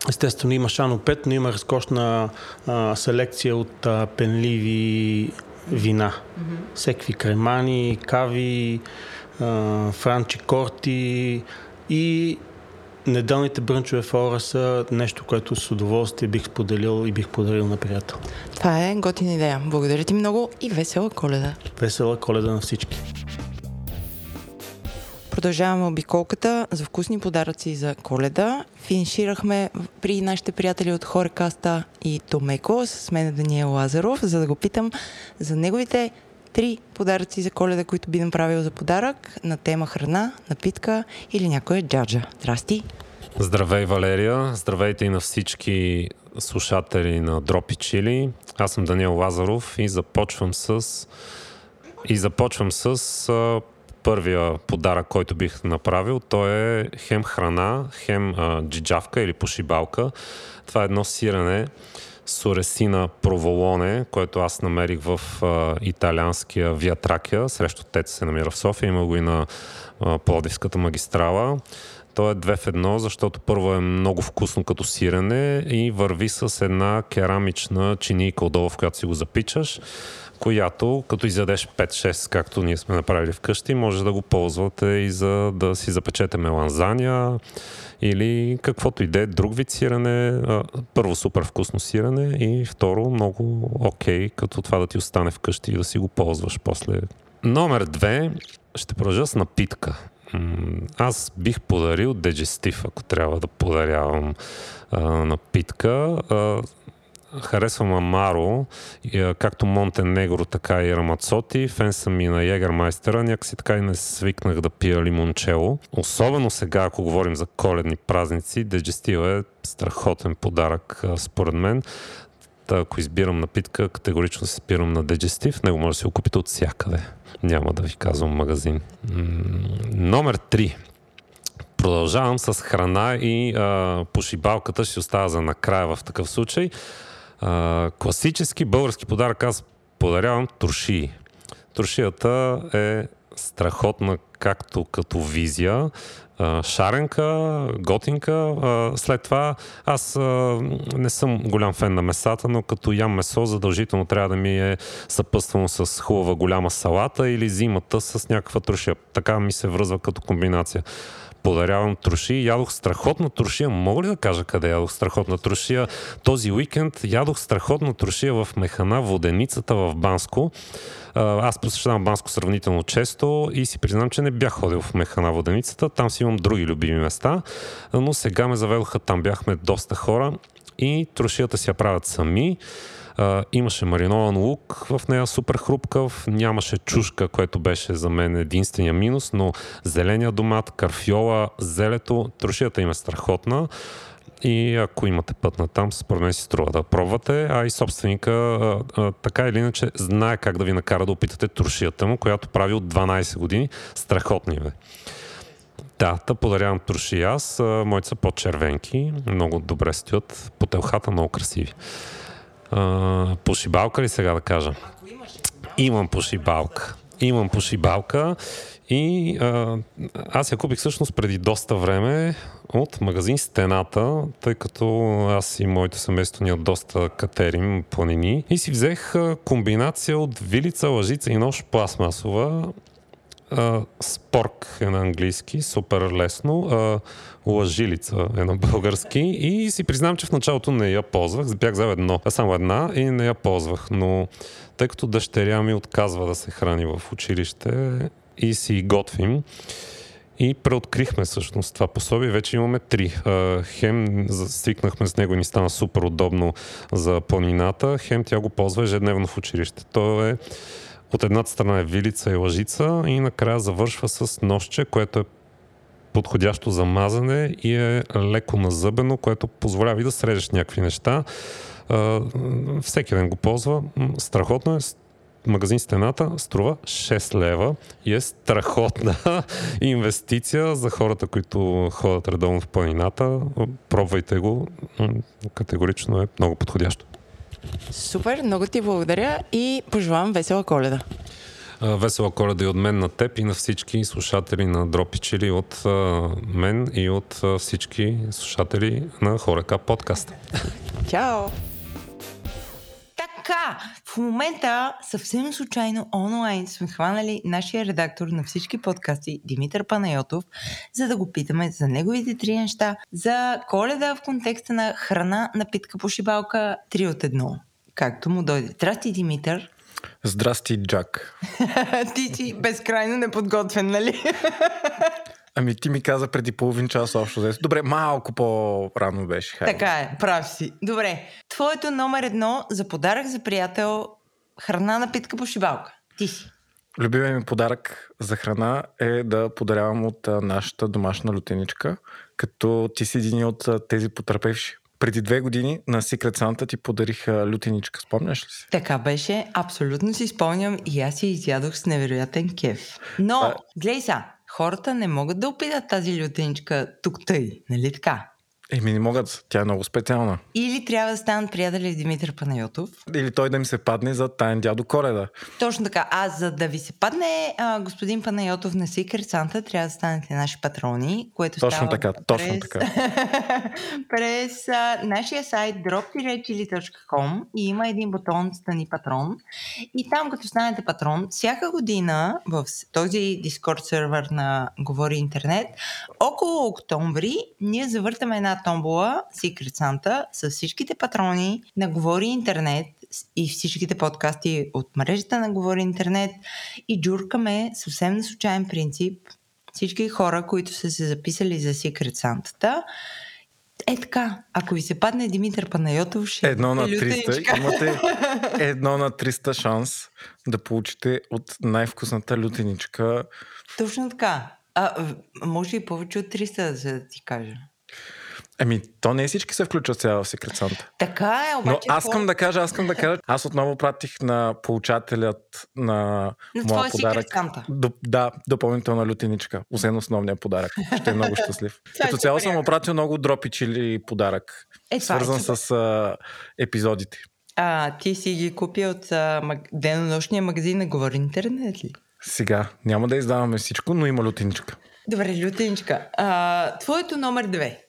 естествено има Шано 5, но има разкошна а, селекция от а, пенливи вина. Mm-hmm. Всекви кремани, кави, а, франчи корти и неделните брънчове в Ора са нещо, което с удоволствие бих споделил и бих подарил на приятел. Това е готина идея. Благодаря ти много и весела коледа. Весела коледа на всички. Продължаваме обиколката за вкусни подаръци за коледа. Финиширахме при нашите приятели от Хорекаста и Томеко с мен Даниел Лазаров, за да го питам за неговите три подаръци за коледа, които би направил за подарък на тема храна, напитка или някоя джаджа. Здрасти! Здравей, Валерия! Здравейте и на всички слушатели на Дропи Чили. Аз съм Даниел Лазаров и започвам с и започвам с първия подарък, който бих направил. Той е хем храна, хем а, джиджавка или пошибалка. Това е едно сирене, Соресина Проволоне, което аз намерих в а, италианския Вия Тракия, срещу Тец се намира в София, има го и на а, Плодивската магистрала. То е две в едно, защото първо е много вкусно като сирене и върви с една керамична чинийка отдолу, в която си го запичаш, която като изядеш 5-6, както ние сме направили вкъщи, може да го ползвате и за да си запечете меланзания, или каквото и да е друг вид сирене. Първо супер вкусно сирене и второ много окей, okay, като това да ти остане вкъщи и да си го ползваш после. Номер две ще продължа с напитка. Аз бих подарил Дежестив, ако трябва да подарявам а, напитка. А, харесвам Амаро, както Монтенегро, така и Рамацоти. Фен съм и на Егермайстера. Някакси така и не свикнах да пия лимончело. Особено сега, ако говорим за коледни празници, Деджестива е страхотен подарък, според мен. Та, ако избирам напитка, категорично се спирам на Дежестив. Него може да си го купите от всякъде. Няма да ви казвам магазин. номер 3 продължавам с храна и а, пошибалката ще остава за накрая в такъв случай. А, класически български подарък аз подарявам туршии. Туршията е страхотна както като визия, шаренка, готинка. След това аз не съм голям фен на месата, но като ям месо, задължително трябва да ми е съпъствано с хубава голяма салата или зимата с някаква трошия. Така ми се връзва като комбинация подарявам троши. Ядох страхотна трошия. Мога ли да кажа къде ядох страхотна трошия? Този уикенд ядох страхотна трошия в Механа, воденицата в Банско. Аз посещавам Банско сравнително често и си признам, че не бях ходил в Механа воденицата. Там си имам други любими места, но сега ме заведоха там. Бяхме доста хора и трошията си я правят сами. Имаше маринован лук в нея, супер хрупкав, нямаше чушка, което беше за мен единствения минус, но зеления домат, карфиола, зелето, трошията им е страхотна. И ако имате път на там, според мен си струва да пробвате. А и собственика, така или иначе, знае как да ви накара да опитате туршията му, която прави от 12 години. Страхотни бе. Да, да подарявам турши аз. Моите са по-червенки, много добре стоят. По телхата много красиви. А, пошибалка ли сега да кажа? Имам пошибалка. Имам пошибалка и а, аз я купих всъщност преди доста време от магазин Стената, тъй като аз и моето семейство ни от доста катерим планини и си взех комбинация от вилица, лъжица и нож пластмасова спорк е на английски, супер лесно. Лъжилица е на български. И си признавам, че в началото не я ползвах. Бях взел едно, а само една и не я ползвах. Но тъй като дъщеря ми отказва да се храни в училище и си готвим, и преоткрихме всъщност това пособие. Вече имаме три. Хем свикнахме с него и ни стана супер удобно за планината. Хем тя го ползва ежедневно в училище. То е от едната страна е вилица и лъжица и накрая завършва с нощче, което е подходящо за мазане и е леко назъбено, което позволява и да срежеш някакви неща. всеки ден го ползва. Страхотно е. Магазин Стената струва 6 лева и е страхотна инвестиция за хората, които ходят редовно в планината. Пробвайте го. Категорично е много подходящо. Супер, много ти благодаря и пожелавам весела коледа. Весела коледа и от мен на теб и на всички слушатели на Дропичили от мен и от всички слушатели на Хорека подкаста. Чао! Така, в момента съвсем случайно онлайн сме хванали нашия редактор на всички подкасти Димитър Панайотов, за да го питаме за неговите три неща, за коледа в контекста на храна, напитка, пошибалка, три от едно. Както му дойде. Здрасти, Димитър. Здрасти, Джак. Ти си безкрайно неподготвен, нали? Ами ти ми каза преди половин час общо. Добре, малко по-рано беше. Хайде. Така е, прав си. Добре, твоето номер едно за подарък за приятел храна, напитка, пошибалка. Ти си. Любимият ми подарък за храна е да подарявам от нашата домашна лютеничка, като ти си един от тези потърпевши. Преди две години на Secret Santa ти подарих лютеничка. Спомняш ли си? Така беше, абсолютно си спомням и аз я изядох с невероятен кеф. Но, А- гледай са, хората не могат да опитат тази лютеничка тук тъй, нали така? Еми не могат, тя е много специална. Или трябва да станат приятели Димитър Панайотов. Или той да ми се падне за таен дядо Коледа. Точно така. А за да ви се падне а, господин Панайотов на Secret Santa, трябва да станете наши патрони, което Точно става така, точно през, така. през а, нашия сайт drop-chili.com и има един бутон Стани патрон. И там, като станете патрон, всяка година в този Discord сервер на Говори Интернет, около октомври ние завъртаме една томбола Secret Santa с всичките патрони на Говори Интернет и всичките подкасти от мрежата на Говори Интернет и джуркаме съвсем на случайен принцип всички хора, които са се записали за Secret Santa. Е така, ако ви се падне Димитър Панайотов, ще Едно на е 300. лютеничка. Имате едно на 300 шанс да получите от най-вкусната лютеничка. Точно така. А, може и повече от 300, за да ти кажа. Ами, то не всички се включват сега в Secret Santa. Така е, Но обаче... аз искам да кажа, аз искам да кажа, аз отново пратих на получателят на, На моя подарък. До, да, допълнителна лютеничка, освен основния подарък. Ще е много щастлив. Е Като цяло съм му пратил много дропи чили подарък, Е, е свързан супер. с а, епизодите. А, ти си ги купи от а, маг... денонощния магазин на Говори Интернет ли? Сега, няма да издаваме всичко, но има лютеничка. Добре, лютеничка. А, твоето номер две.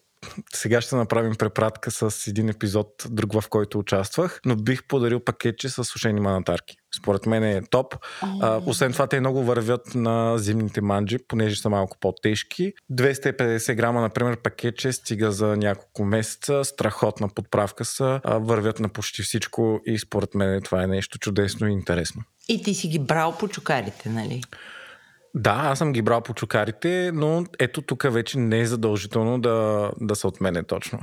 Сега ще направим препратка с един епизод, друг в който участвах, но бих подарил пакетче с сушени манатарки. Според мен е топ. А, освен това, те много вървят на зимните манджи, понеже са малко по-тежки. 250 грама, например, пакетче стига за няколко месеца. Страхотна подправка са. А, вървят на почти всичко и според мен това е нещо чудесно и интересно. И ти си ги брал по чукарите, нали? Да, аз съм ги брал по чукарите, но ето тук вече не е задължително да, да са от мене точно.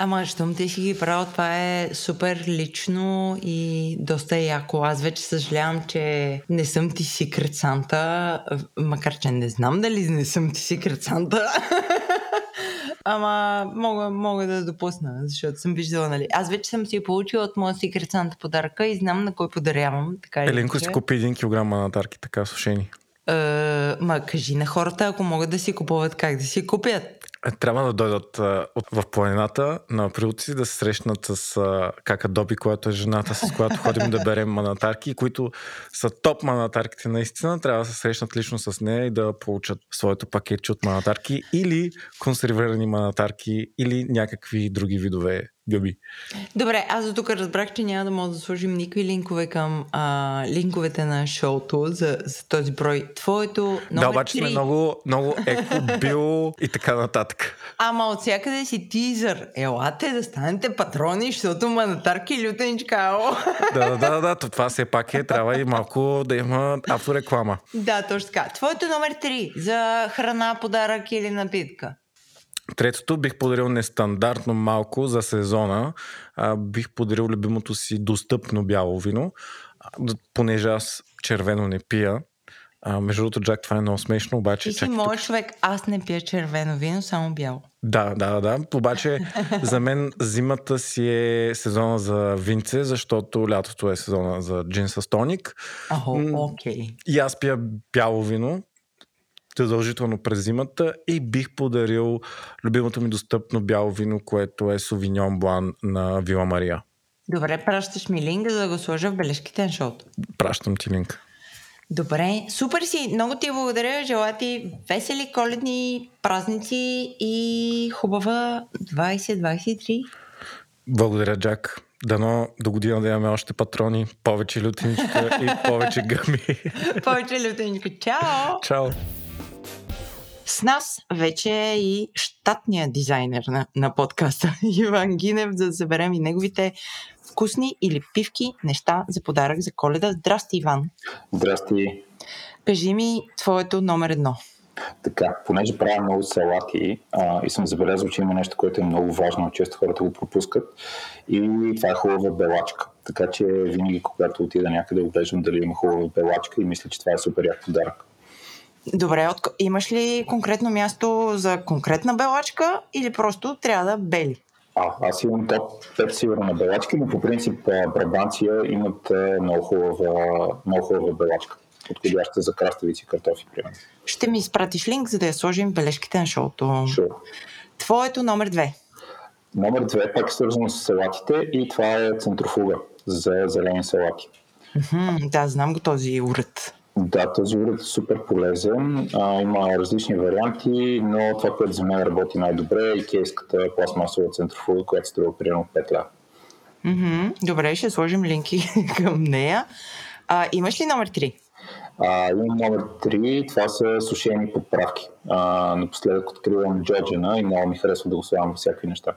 Ама, щом ти си ги правил, това е супер лично и доста яко. Аз вече съжалявам, че не съм ти Secret Santa, макар че не знам дали не съм ти Secret Santa. Ама мога, мога да допусна, защото съм виждала, нали. Аз вече съм си получила от моя Secret Santa подаръка и знам на кой подарявам. Така Еленко си купи 1 кг манатарки, така сушени. Е, ма кажи на хората, ако могат да си купуват, как да си купят. Е, Трябва да дойдат от, в планината на априлци да се срещнат с а, Кака Доби, която е жената, с която ходим да берем манатарки, които са топ манатарките наистина. Трябва да се срещнат лично с нея и да получат своето пакетче от манатарки или консервирани манатарки или някакви други видове гъби. Добре, аз до тук разбрах, че няма да мога да сложим никакви линкове към а, линковете на шоуто за, за този брой. Твоето номер да, обаче сме 3. много, много еко, био и така нататък. Ама от всякъде си тизър. Елате да станете патрони, защото манатарки и лютеничка. Да, да, да, да, то това все пак е, трябва и малко да има автореклама. да, точно така. Твоето номер 3 за храна, подарък или напитка. Третото бих подарил нестандартно малко за сезона. А, бих подарил любимото си достъпно бяло вино, понеже аз червено не пия. А, между другото, Джак, това е много смешно, обаче... Ти си тук. човек. Аз не пия червено вино, само бяло. Да, да, да. Обаче за мен зимата си е сезона за винце, защото лятото е сезона за джин с тоник. М, окей. И аз пия бяло вино, задължително през зимата и бих подарил любимото ми достъпно бяло вино, което е Совиньон Блан на Вила Мария. Добре, пращаш ми линк, за да го сложа в бележките на шоуто. Пращам ти линк. Добре, супер си, много ти благодаря, желая ти весели коледни празници и хубава 2023. Благодаря, Джак. Дано до година да имаме още патрони, повече лютеничка и повече гъми. Повече лютеничка. Чао! Чао! С нас вече е и щатният дизайнер на, на подкаста Иван Гинев, за да заберем и неговите вкусни или пивки неща за подарък за коледа. Здрасти, Иван! Здрасти! Кажи ми твоето номер едно. Така, понеже правя много салати а, и съм забелязал, че има нещо, което е много важно, често хората го пропускат и това е хубава белачка. Така че винаги, когато отида някъде, оглеждам дали има хубава белачка и мисля, че това е супер як подарък. Добре, от... имаш ли конкретно място за конкретна белачка или просто трябва да бели? А, аз имам топ 5 сигурно на белачки, но по принцип Брабанция имат много хубава, много хубава белачка подходяща за краставици и картофи, примерно. Ще ми изпратиш линк, за да я сложим бележките на шоуто. Sure. Твоето номер две. Номер две пак е свързано с салатите и това е центрофуга за зелени салати. Mm-hmm, да, знам го този уред. Да, този уред е супер полезен. А, има различни варианти, но това, което за мен работи най-добре е кейската пластмасова центрофуга, която струва примерно 5 ля. Mm-hmm. Добре, ще сложим линки към нея. А, имаш ли номер 3? А, имам номер 3, това са сушени подправки. А, напоследък откривам Джорджина и много ми харесва да го слагам всякакви неща.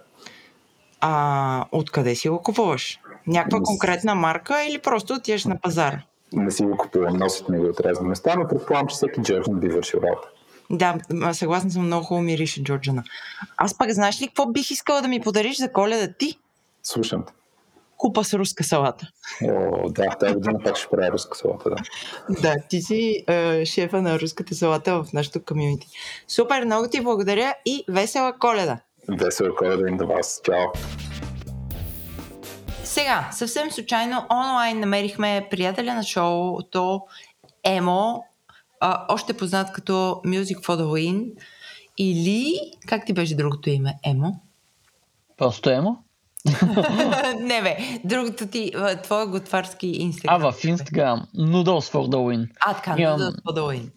А откъде си го купуваш? Някаква конкретна марка или просто отиваш на пазара? Не си го купувам, носят ми го от разни места, но предполагам, че всеки Джорджин би вършил работа. Да, съгласна съм, много хубаво мирише Джорджина. Аз пък знаеш ли какво бих искала да ми подариш за коледа ти? Слушам те купа с руска салата. О, да, тази година пак ще правя руска салата, да. Да, ти си е, шефа на руската салата в нашото комьюнити. Супер, много ти благодаря и весела коледа! Весела коледа и на вас. Чао! Сега, съвсем случайно онлайн намерихме приятеля на шоуто Емо, а, още познат като Music for the Win, или, как ти беше другото име, Емо? Просто Емо? не бе, другото ти, твоя готварски инстаграм. А, в Инстаграм. Noodles for the win. А, така, Имам... Noodles for the win.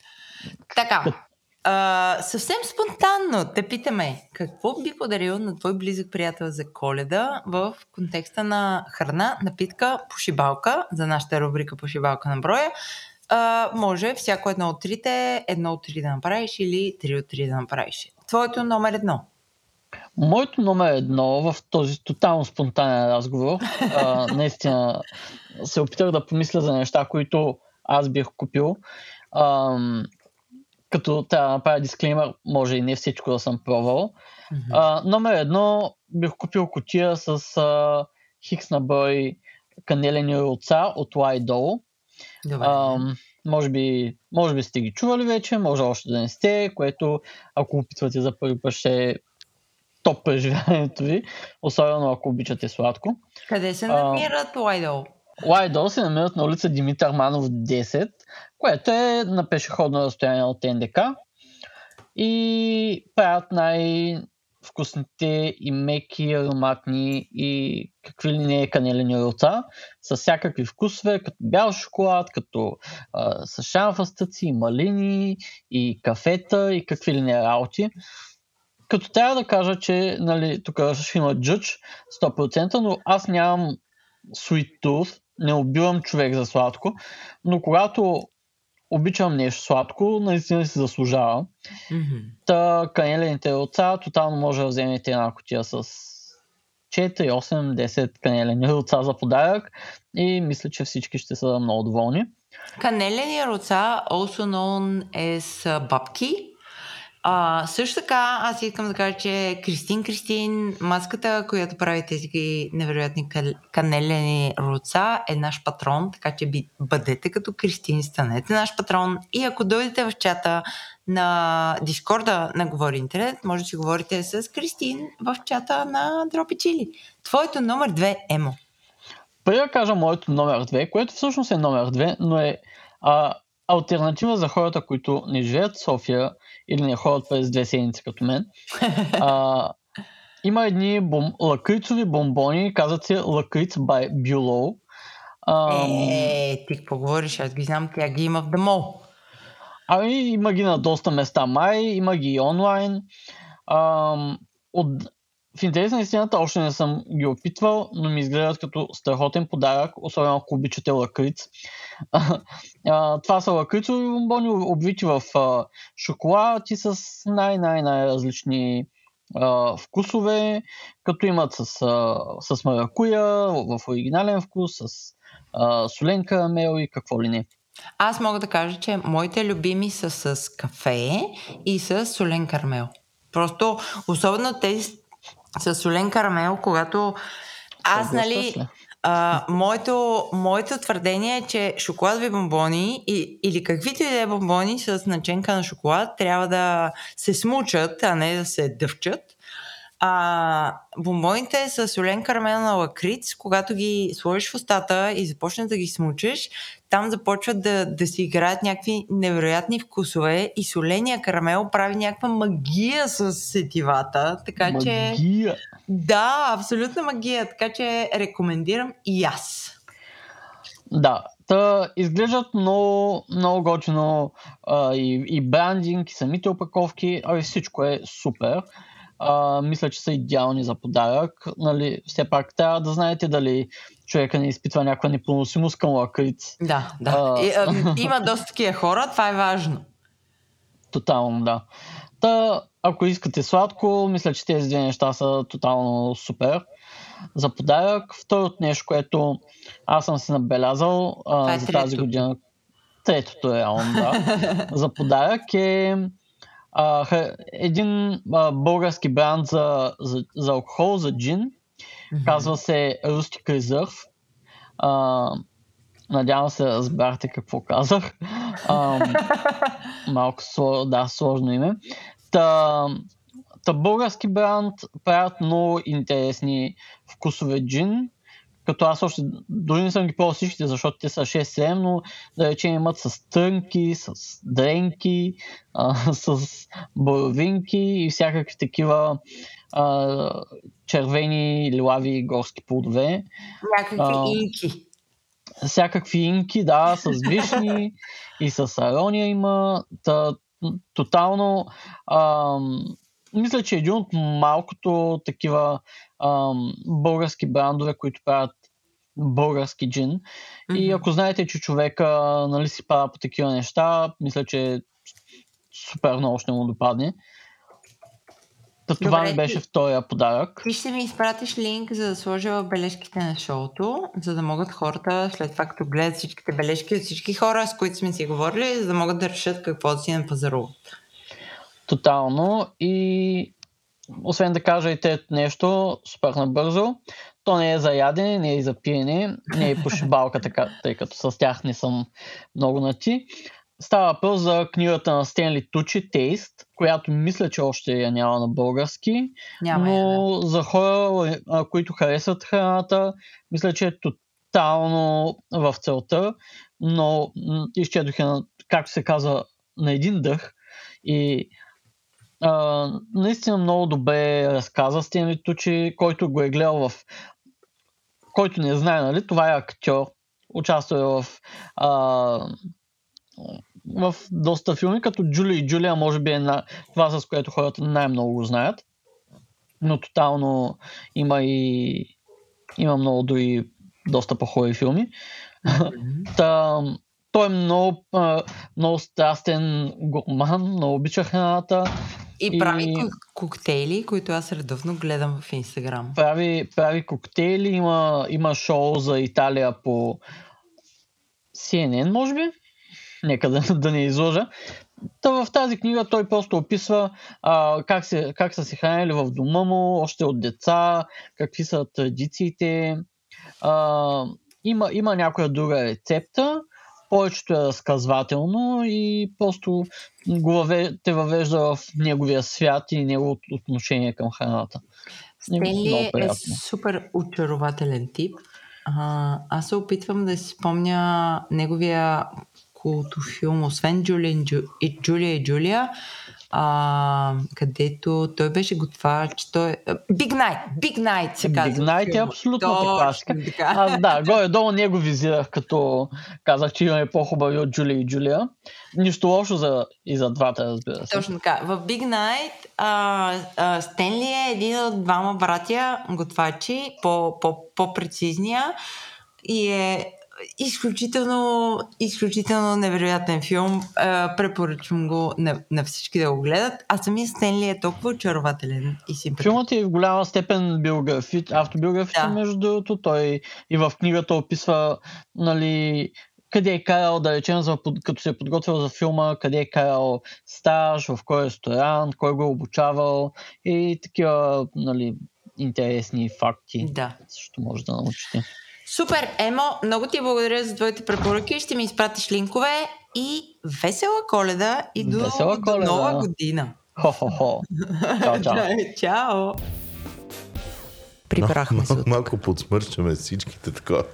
Така, а, съвсем спонтанно те питаме, какво би подарил на твой близък приятел за коледа в контекста на храна, напитка, пошибалка, за нашата рубрика пошибалка на броя. А, може всяко едно от трите, едно от три да направиш или три от три да направиш. Твоето номер едно. Моето номер едно в този тотално спонтанен разговор, а, наистина се опитах да помисля за неща, които аз бих купил. А, като трябва да направя дисклеймер, може и не всичко да съм пробвал. Mm-hmm. А, номер едно бих купил котия с а, хикс на брой канелени яйца от Лайдол. А, може би, може би сте ги чували вече, може още да не сте, което ако опитвате за първи път ще топ преживяването ви, особено ако обичате сладко. Къде се намират Лайдол? Лайдол се намират на улица Димитър Манов 10, което е на пешеходно разстояние от НДК и правят най- вкусните и меки, ароматни и какви ли не канелени яйца, с всякакви вкусове, като бял шоколад, като а, с шамфастъци, малини и кафета и какви ли не работи. Като трябва да кажа, че нали, тук ще има джъдж 100%, но аз нямам sweet tooth, не убивам човек за сладко, но когато обичам нещо сладко, наистина си заслужава. Mm-hmm. Та канелените яйца, тотално може да вземете една котия с 4, 8, 10 канелени яйца за подарък и мисля, че всички ще са много доволни. Канелени яйца, also known as бабки, а, също така, аз искам да кажа, че Кристин Кристин, маската, която прави тези невероятни канелени руца, е наш патрон, така че бъдете като Кристин, станете наш патрон и ако дойдете в чата на Дискорда на Говори Интернет, може да си говорите с Кристин в чата на Дропи Чили. Твоето номер две, Емо. Преди да кажа моето номер две, което всъщност е номер две, но е а, альтернатива за хората, които не живеят в София или не ходят през две седмици като мен. А, има едни бом... лакрицови бомбони, казват се лакриц by Bulow. А, е, ти какво говориш? Аз ги знам, тя ги има в демо. Ами, има ги на доста места май, има ги и онлайн. А, от в интерес на истината още не съм ги опитвал, но ми изглеждат като страхотен подарък, особено ако обичате лакриц. Това са лакрицови бомбони, обвити в шоколад и с най-най-най-различни вкусове, като имат с, с маракуя в оригинален вкус, с солен карамел и какво ли не. Аз мога да кажа, че моите любими са с кафе и с солен карамел. Просто, особено тези с солен карамел, когато аз, нали, а, моето, моето твърдение е, че шоколадови бомбони и, или каквито и да е бомбони с начинка на шоколад трябва да се смучат, а не да се дъвчат. А бомбоните с солен карамел на лакриц, когато ги сложиш в устата и започнеш да ги смучеш, там започват да, да си играят някакви невероятни вкусове и соления карамел прави някаква магия с сетивата. Така магия. че. Да, абсолютна магия. Така че рекомендирам и аз. Да, Та, изглеждат много, много готино а, и, и брандинг, и самите опаковки, а и всичко е супер а, мисля, че са идеални за подарък. Нали, все пак трябва да знаете дали човека не изпитва някаква непоносимост към лакриц. Да, да. А... И, а, има доста такива хора, това е важно. Тотално, да. Та, ако искате сладко, мисля, че тези две неща са тотално супер. За подарък, второто нещо, което аз съм си набелязал а, е за тази година, третото е реално, да, за подарък е а, един а, български бранд за, за, за алкохол, за джин. Mm-hmm. Казва се Rustic Reserve. А, надявам се разбрахте какво казах. А, малко да, сложно име. Та, та български бранд правят много интересни вкусове джин като аз още дори не съм ги пробвал всичките, защото те са 6-7, но да речем имат с тънки, с дренки, а, с боровинки и всякакви такива а, червени, лилави горски плодове. Някакви а, инки. Всякакви инки, да, с вишни и с арония има. Та, тотално а, мисля, че един от малкото такива ам, български брандове, които правят български джин. Mm-hmm. И ако знаете, че човека нали, си пада по такива неща, мисля, че супер много ще му допадне. Та това Добре, ми беше втория подарък. Ти ще ми изпратиш линк, за да сложа в бележките на шоуто, за да могат хората, след това като гледат всичките бележки от всички хора, с които сме си говорили, за да могат да решат какво да си напазаруват. Тотално. И освен да кажа и те нещо супер набързо, то не е за ядене, не е за пиене, не е пошибалка, така, тъй като с тях не съм много на ти. Става въпрос за книгата на Стенли Тучи, Тейст, която мисля, че още я няма на български, няма но я, да. за хора, които харесват храната, мисля, че е тотално в целта, но изчетох я, както се казва, на един дъх и а, наистина много добре разказа Стенли Тучи, който го е гледал в... Който не знае, нали, това е актьор. Участва в а, в доста филми, като Джули и Джулия, може би е на това, с което хората най-много го знаят. Но тотално има и има много дори доста по-хубави филми. Mm-hmm. Та, той е много, много страстен гурман, много обича храната. И прави и... коктейли, които аз редовно гледам в Инстаграм. Прави, прави коктейли, има, има шоу за Италия по CNN, може би. Нека да, да не изложа. Та в тази книга той просто описва а, как, се, как са се хранили в дома му, още от деца, какви са традициите. А, има, има някоя друга рецепта, повечето е разказвателно и просто го те въвежда в неговия свят и неговото отношение към храната. Стенли е супер очарователен тип. А, аз се опитвам да си спомня неговия култофилм, освен Джулия и Джулия, а, където той беше готвач. Той... е- Big Night! Big Night се казва. Big Night е абсолютно Точно така. така. Аз да, горе-долу не го визирах, като казах, че имаме по-хубави от Джулия и Джулия. Нищо лошо за, и за двата, разбира се. Точно така. В Big Night а, а, Стенли е един от двама братя готвачи, по, по, по-прецизния и е изключително, изключително невероятен филм. А, препоръчвам го на, на всички да го гледат. А самия Стенли е толкова очарователен и симпатичен. Филмът е в голяма степен биографи, автобиографичен, Да. между другото. Той и в книгата описва нали, къде е карал, да речем, за, като се е подготвил за филма, къде е карал стаж, в кой ресторант, кой го е обучавал и такива нали, интересни факти. Да. Също може да научите. Супер, Емо, много ти благодаря за твоите препоръки. Ще ми изпратиш линкове и весела коледа и до, Весела до Коледа. нова година. Хо-хо-хо. Чао, чао. Чао! Прибрахме се Мал, от малко подсмърчаме всичките такова.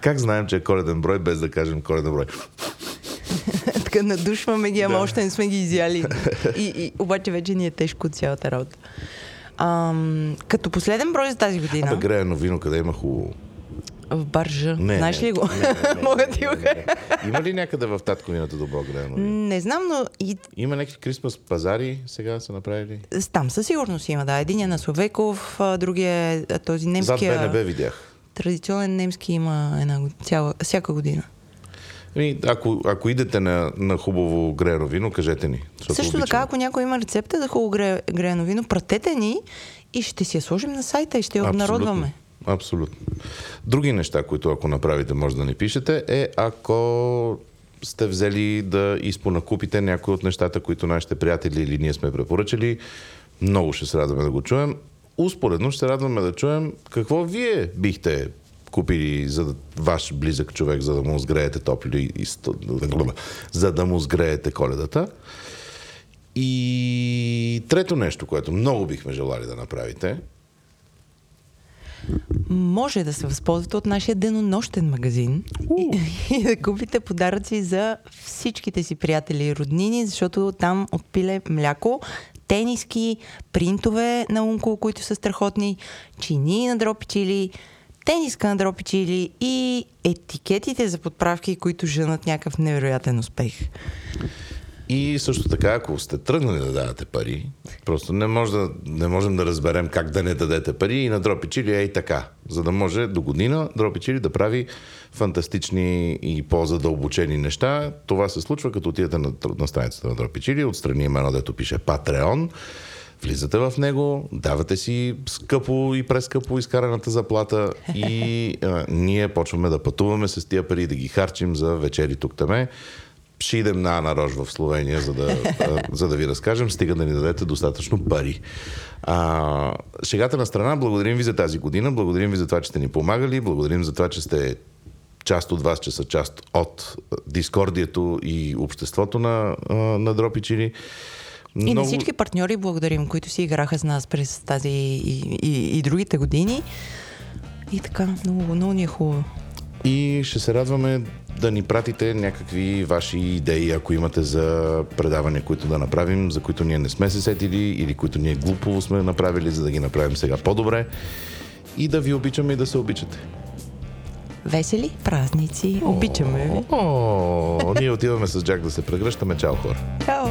Как знаем, че е коледен брой, без да кажем коледен брой? така надушваме ги, ама Да. още не сме ги изяли. И, и, обаче вече ни е тежко от цялата работа. Ам, като последен брой за тази година Абе, греено вино, къде има хубаво. В баржа, Не, знаеш ли го? не, Мога ти го. Има ли някъде в татковината добро греено вино? Не знам, но и Има някакви крисмас пазари сега са направили? там със сигурност има, да. Един е на Словеков, другия е този Зад немския... БНБ видях. Традиционен немски има една, цяла, всяка година. Ами, ако, ако идете на, на хубаво греено вино, кажете ни. Също така, ако някой има рецепта за хубаво гре, греено вино, пратете ни и ще си я сложим на сайта и ще я обнародваме. Абсолютно. Други неща, които ако направите, може да ни пишете, е ако сте взели да изпонакупите някои от нещата, които нашите приятели или ние сме препоръчали. Много ще се радваме да го чуем. Успоредно ще се радваме да чуем какво вие бихте купили за ваш близък човек, за да му сгреете топли и за да му сгреете коледата. И трето нещо, което много бихме желали да направите, Може да се възползвате от нашия денонощен магазин и, и да купите подаръци за всичките си приятели и роднини, защото там от пиле мляко, тениски, принтове на Унко, които са страхотни, чини на дропи чили, тениска на дропи чили и етикетите за подправки, които женат някакъв невероятен успех. И също така, ако сте тръгнали да давате пари, просто не, може да, не можем да разберем как да не дадете пари и на Дропи Чили е и така. За да може до година Дропи Чили да прави фантастични и по-задълбочени неща. Това се случва, като отидете на, на страницата на Дропи Чили, отстрани има едно, дето пише Patreon, влизате в него, давате си скъпо и прескъпо изкараната заплата и а, ние почваме да пътуваме с тия пари, да ги харчим за вечери тук-таме ще идем на Ана Рош в Словения, за да, за да ви разкажем, стига да ни дадете достатъчно пари. А, шегата на страна, благодарим ви за тази година, благодарим ви за това, че сте ни помагали, благодарим за това, че сте част от вас, че са част от дискордието и обществото на, на Дропичили. И на всички партньори благодарим, които си играха с нас през тази и, и, и другите години. И така, много, много ни е хубаво. И ще се радваме да ни пратите някакви ваши идеи, ако имате за предавания, които да направим, за които ние не сме се сетили или които ние глупово сме направили, за да ги направим сега по-добре. И да ви обичаме и да се обичате. Весели празници. Обичаме ви. О, ние отиваме с Джак да се прегръщаме. Чао хора! Чао!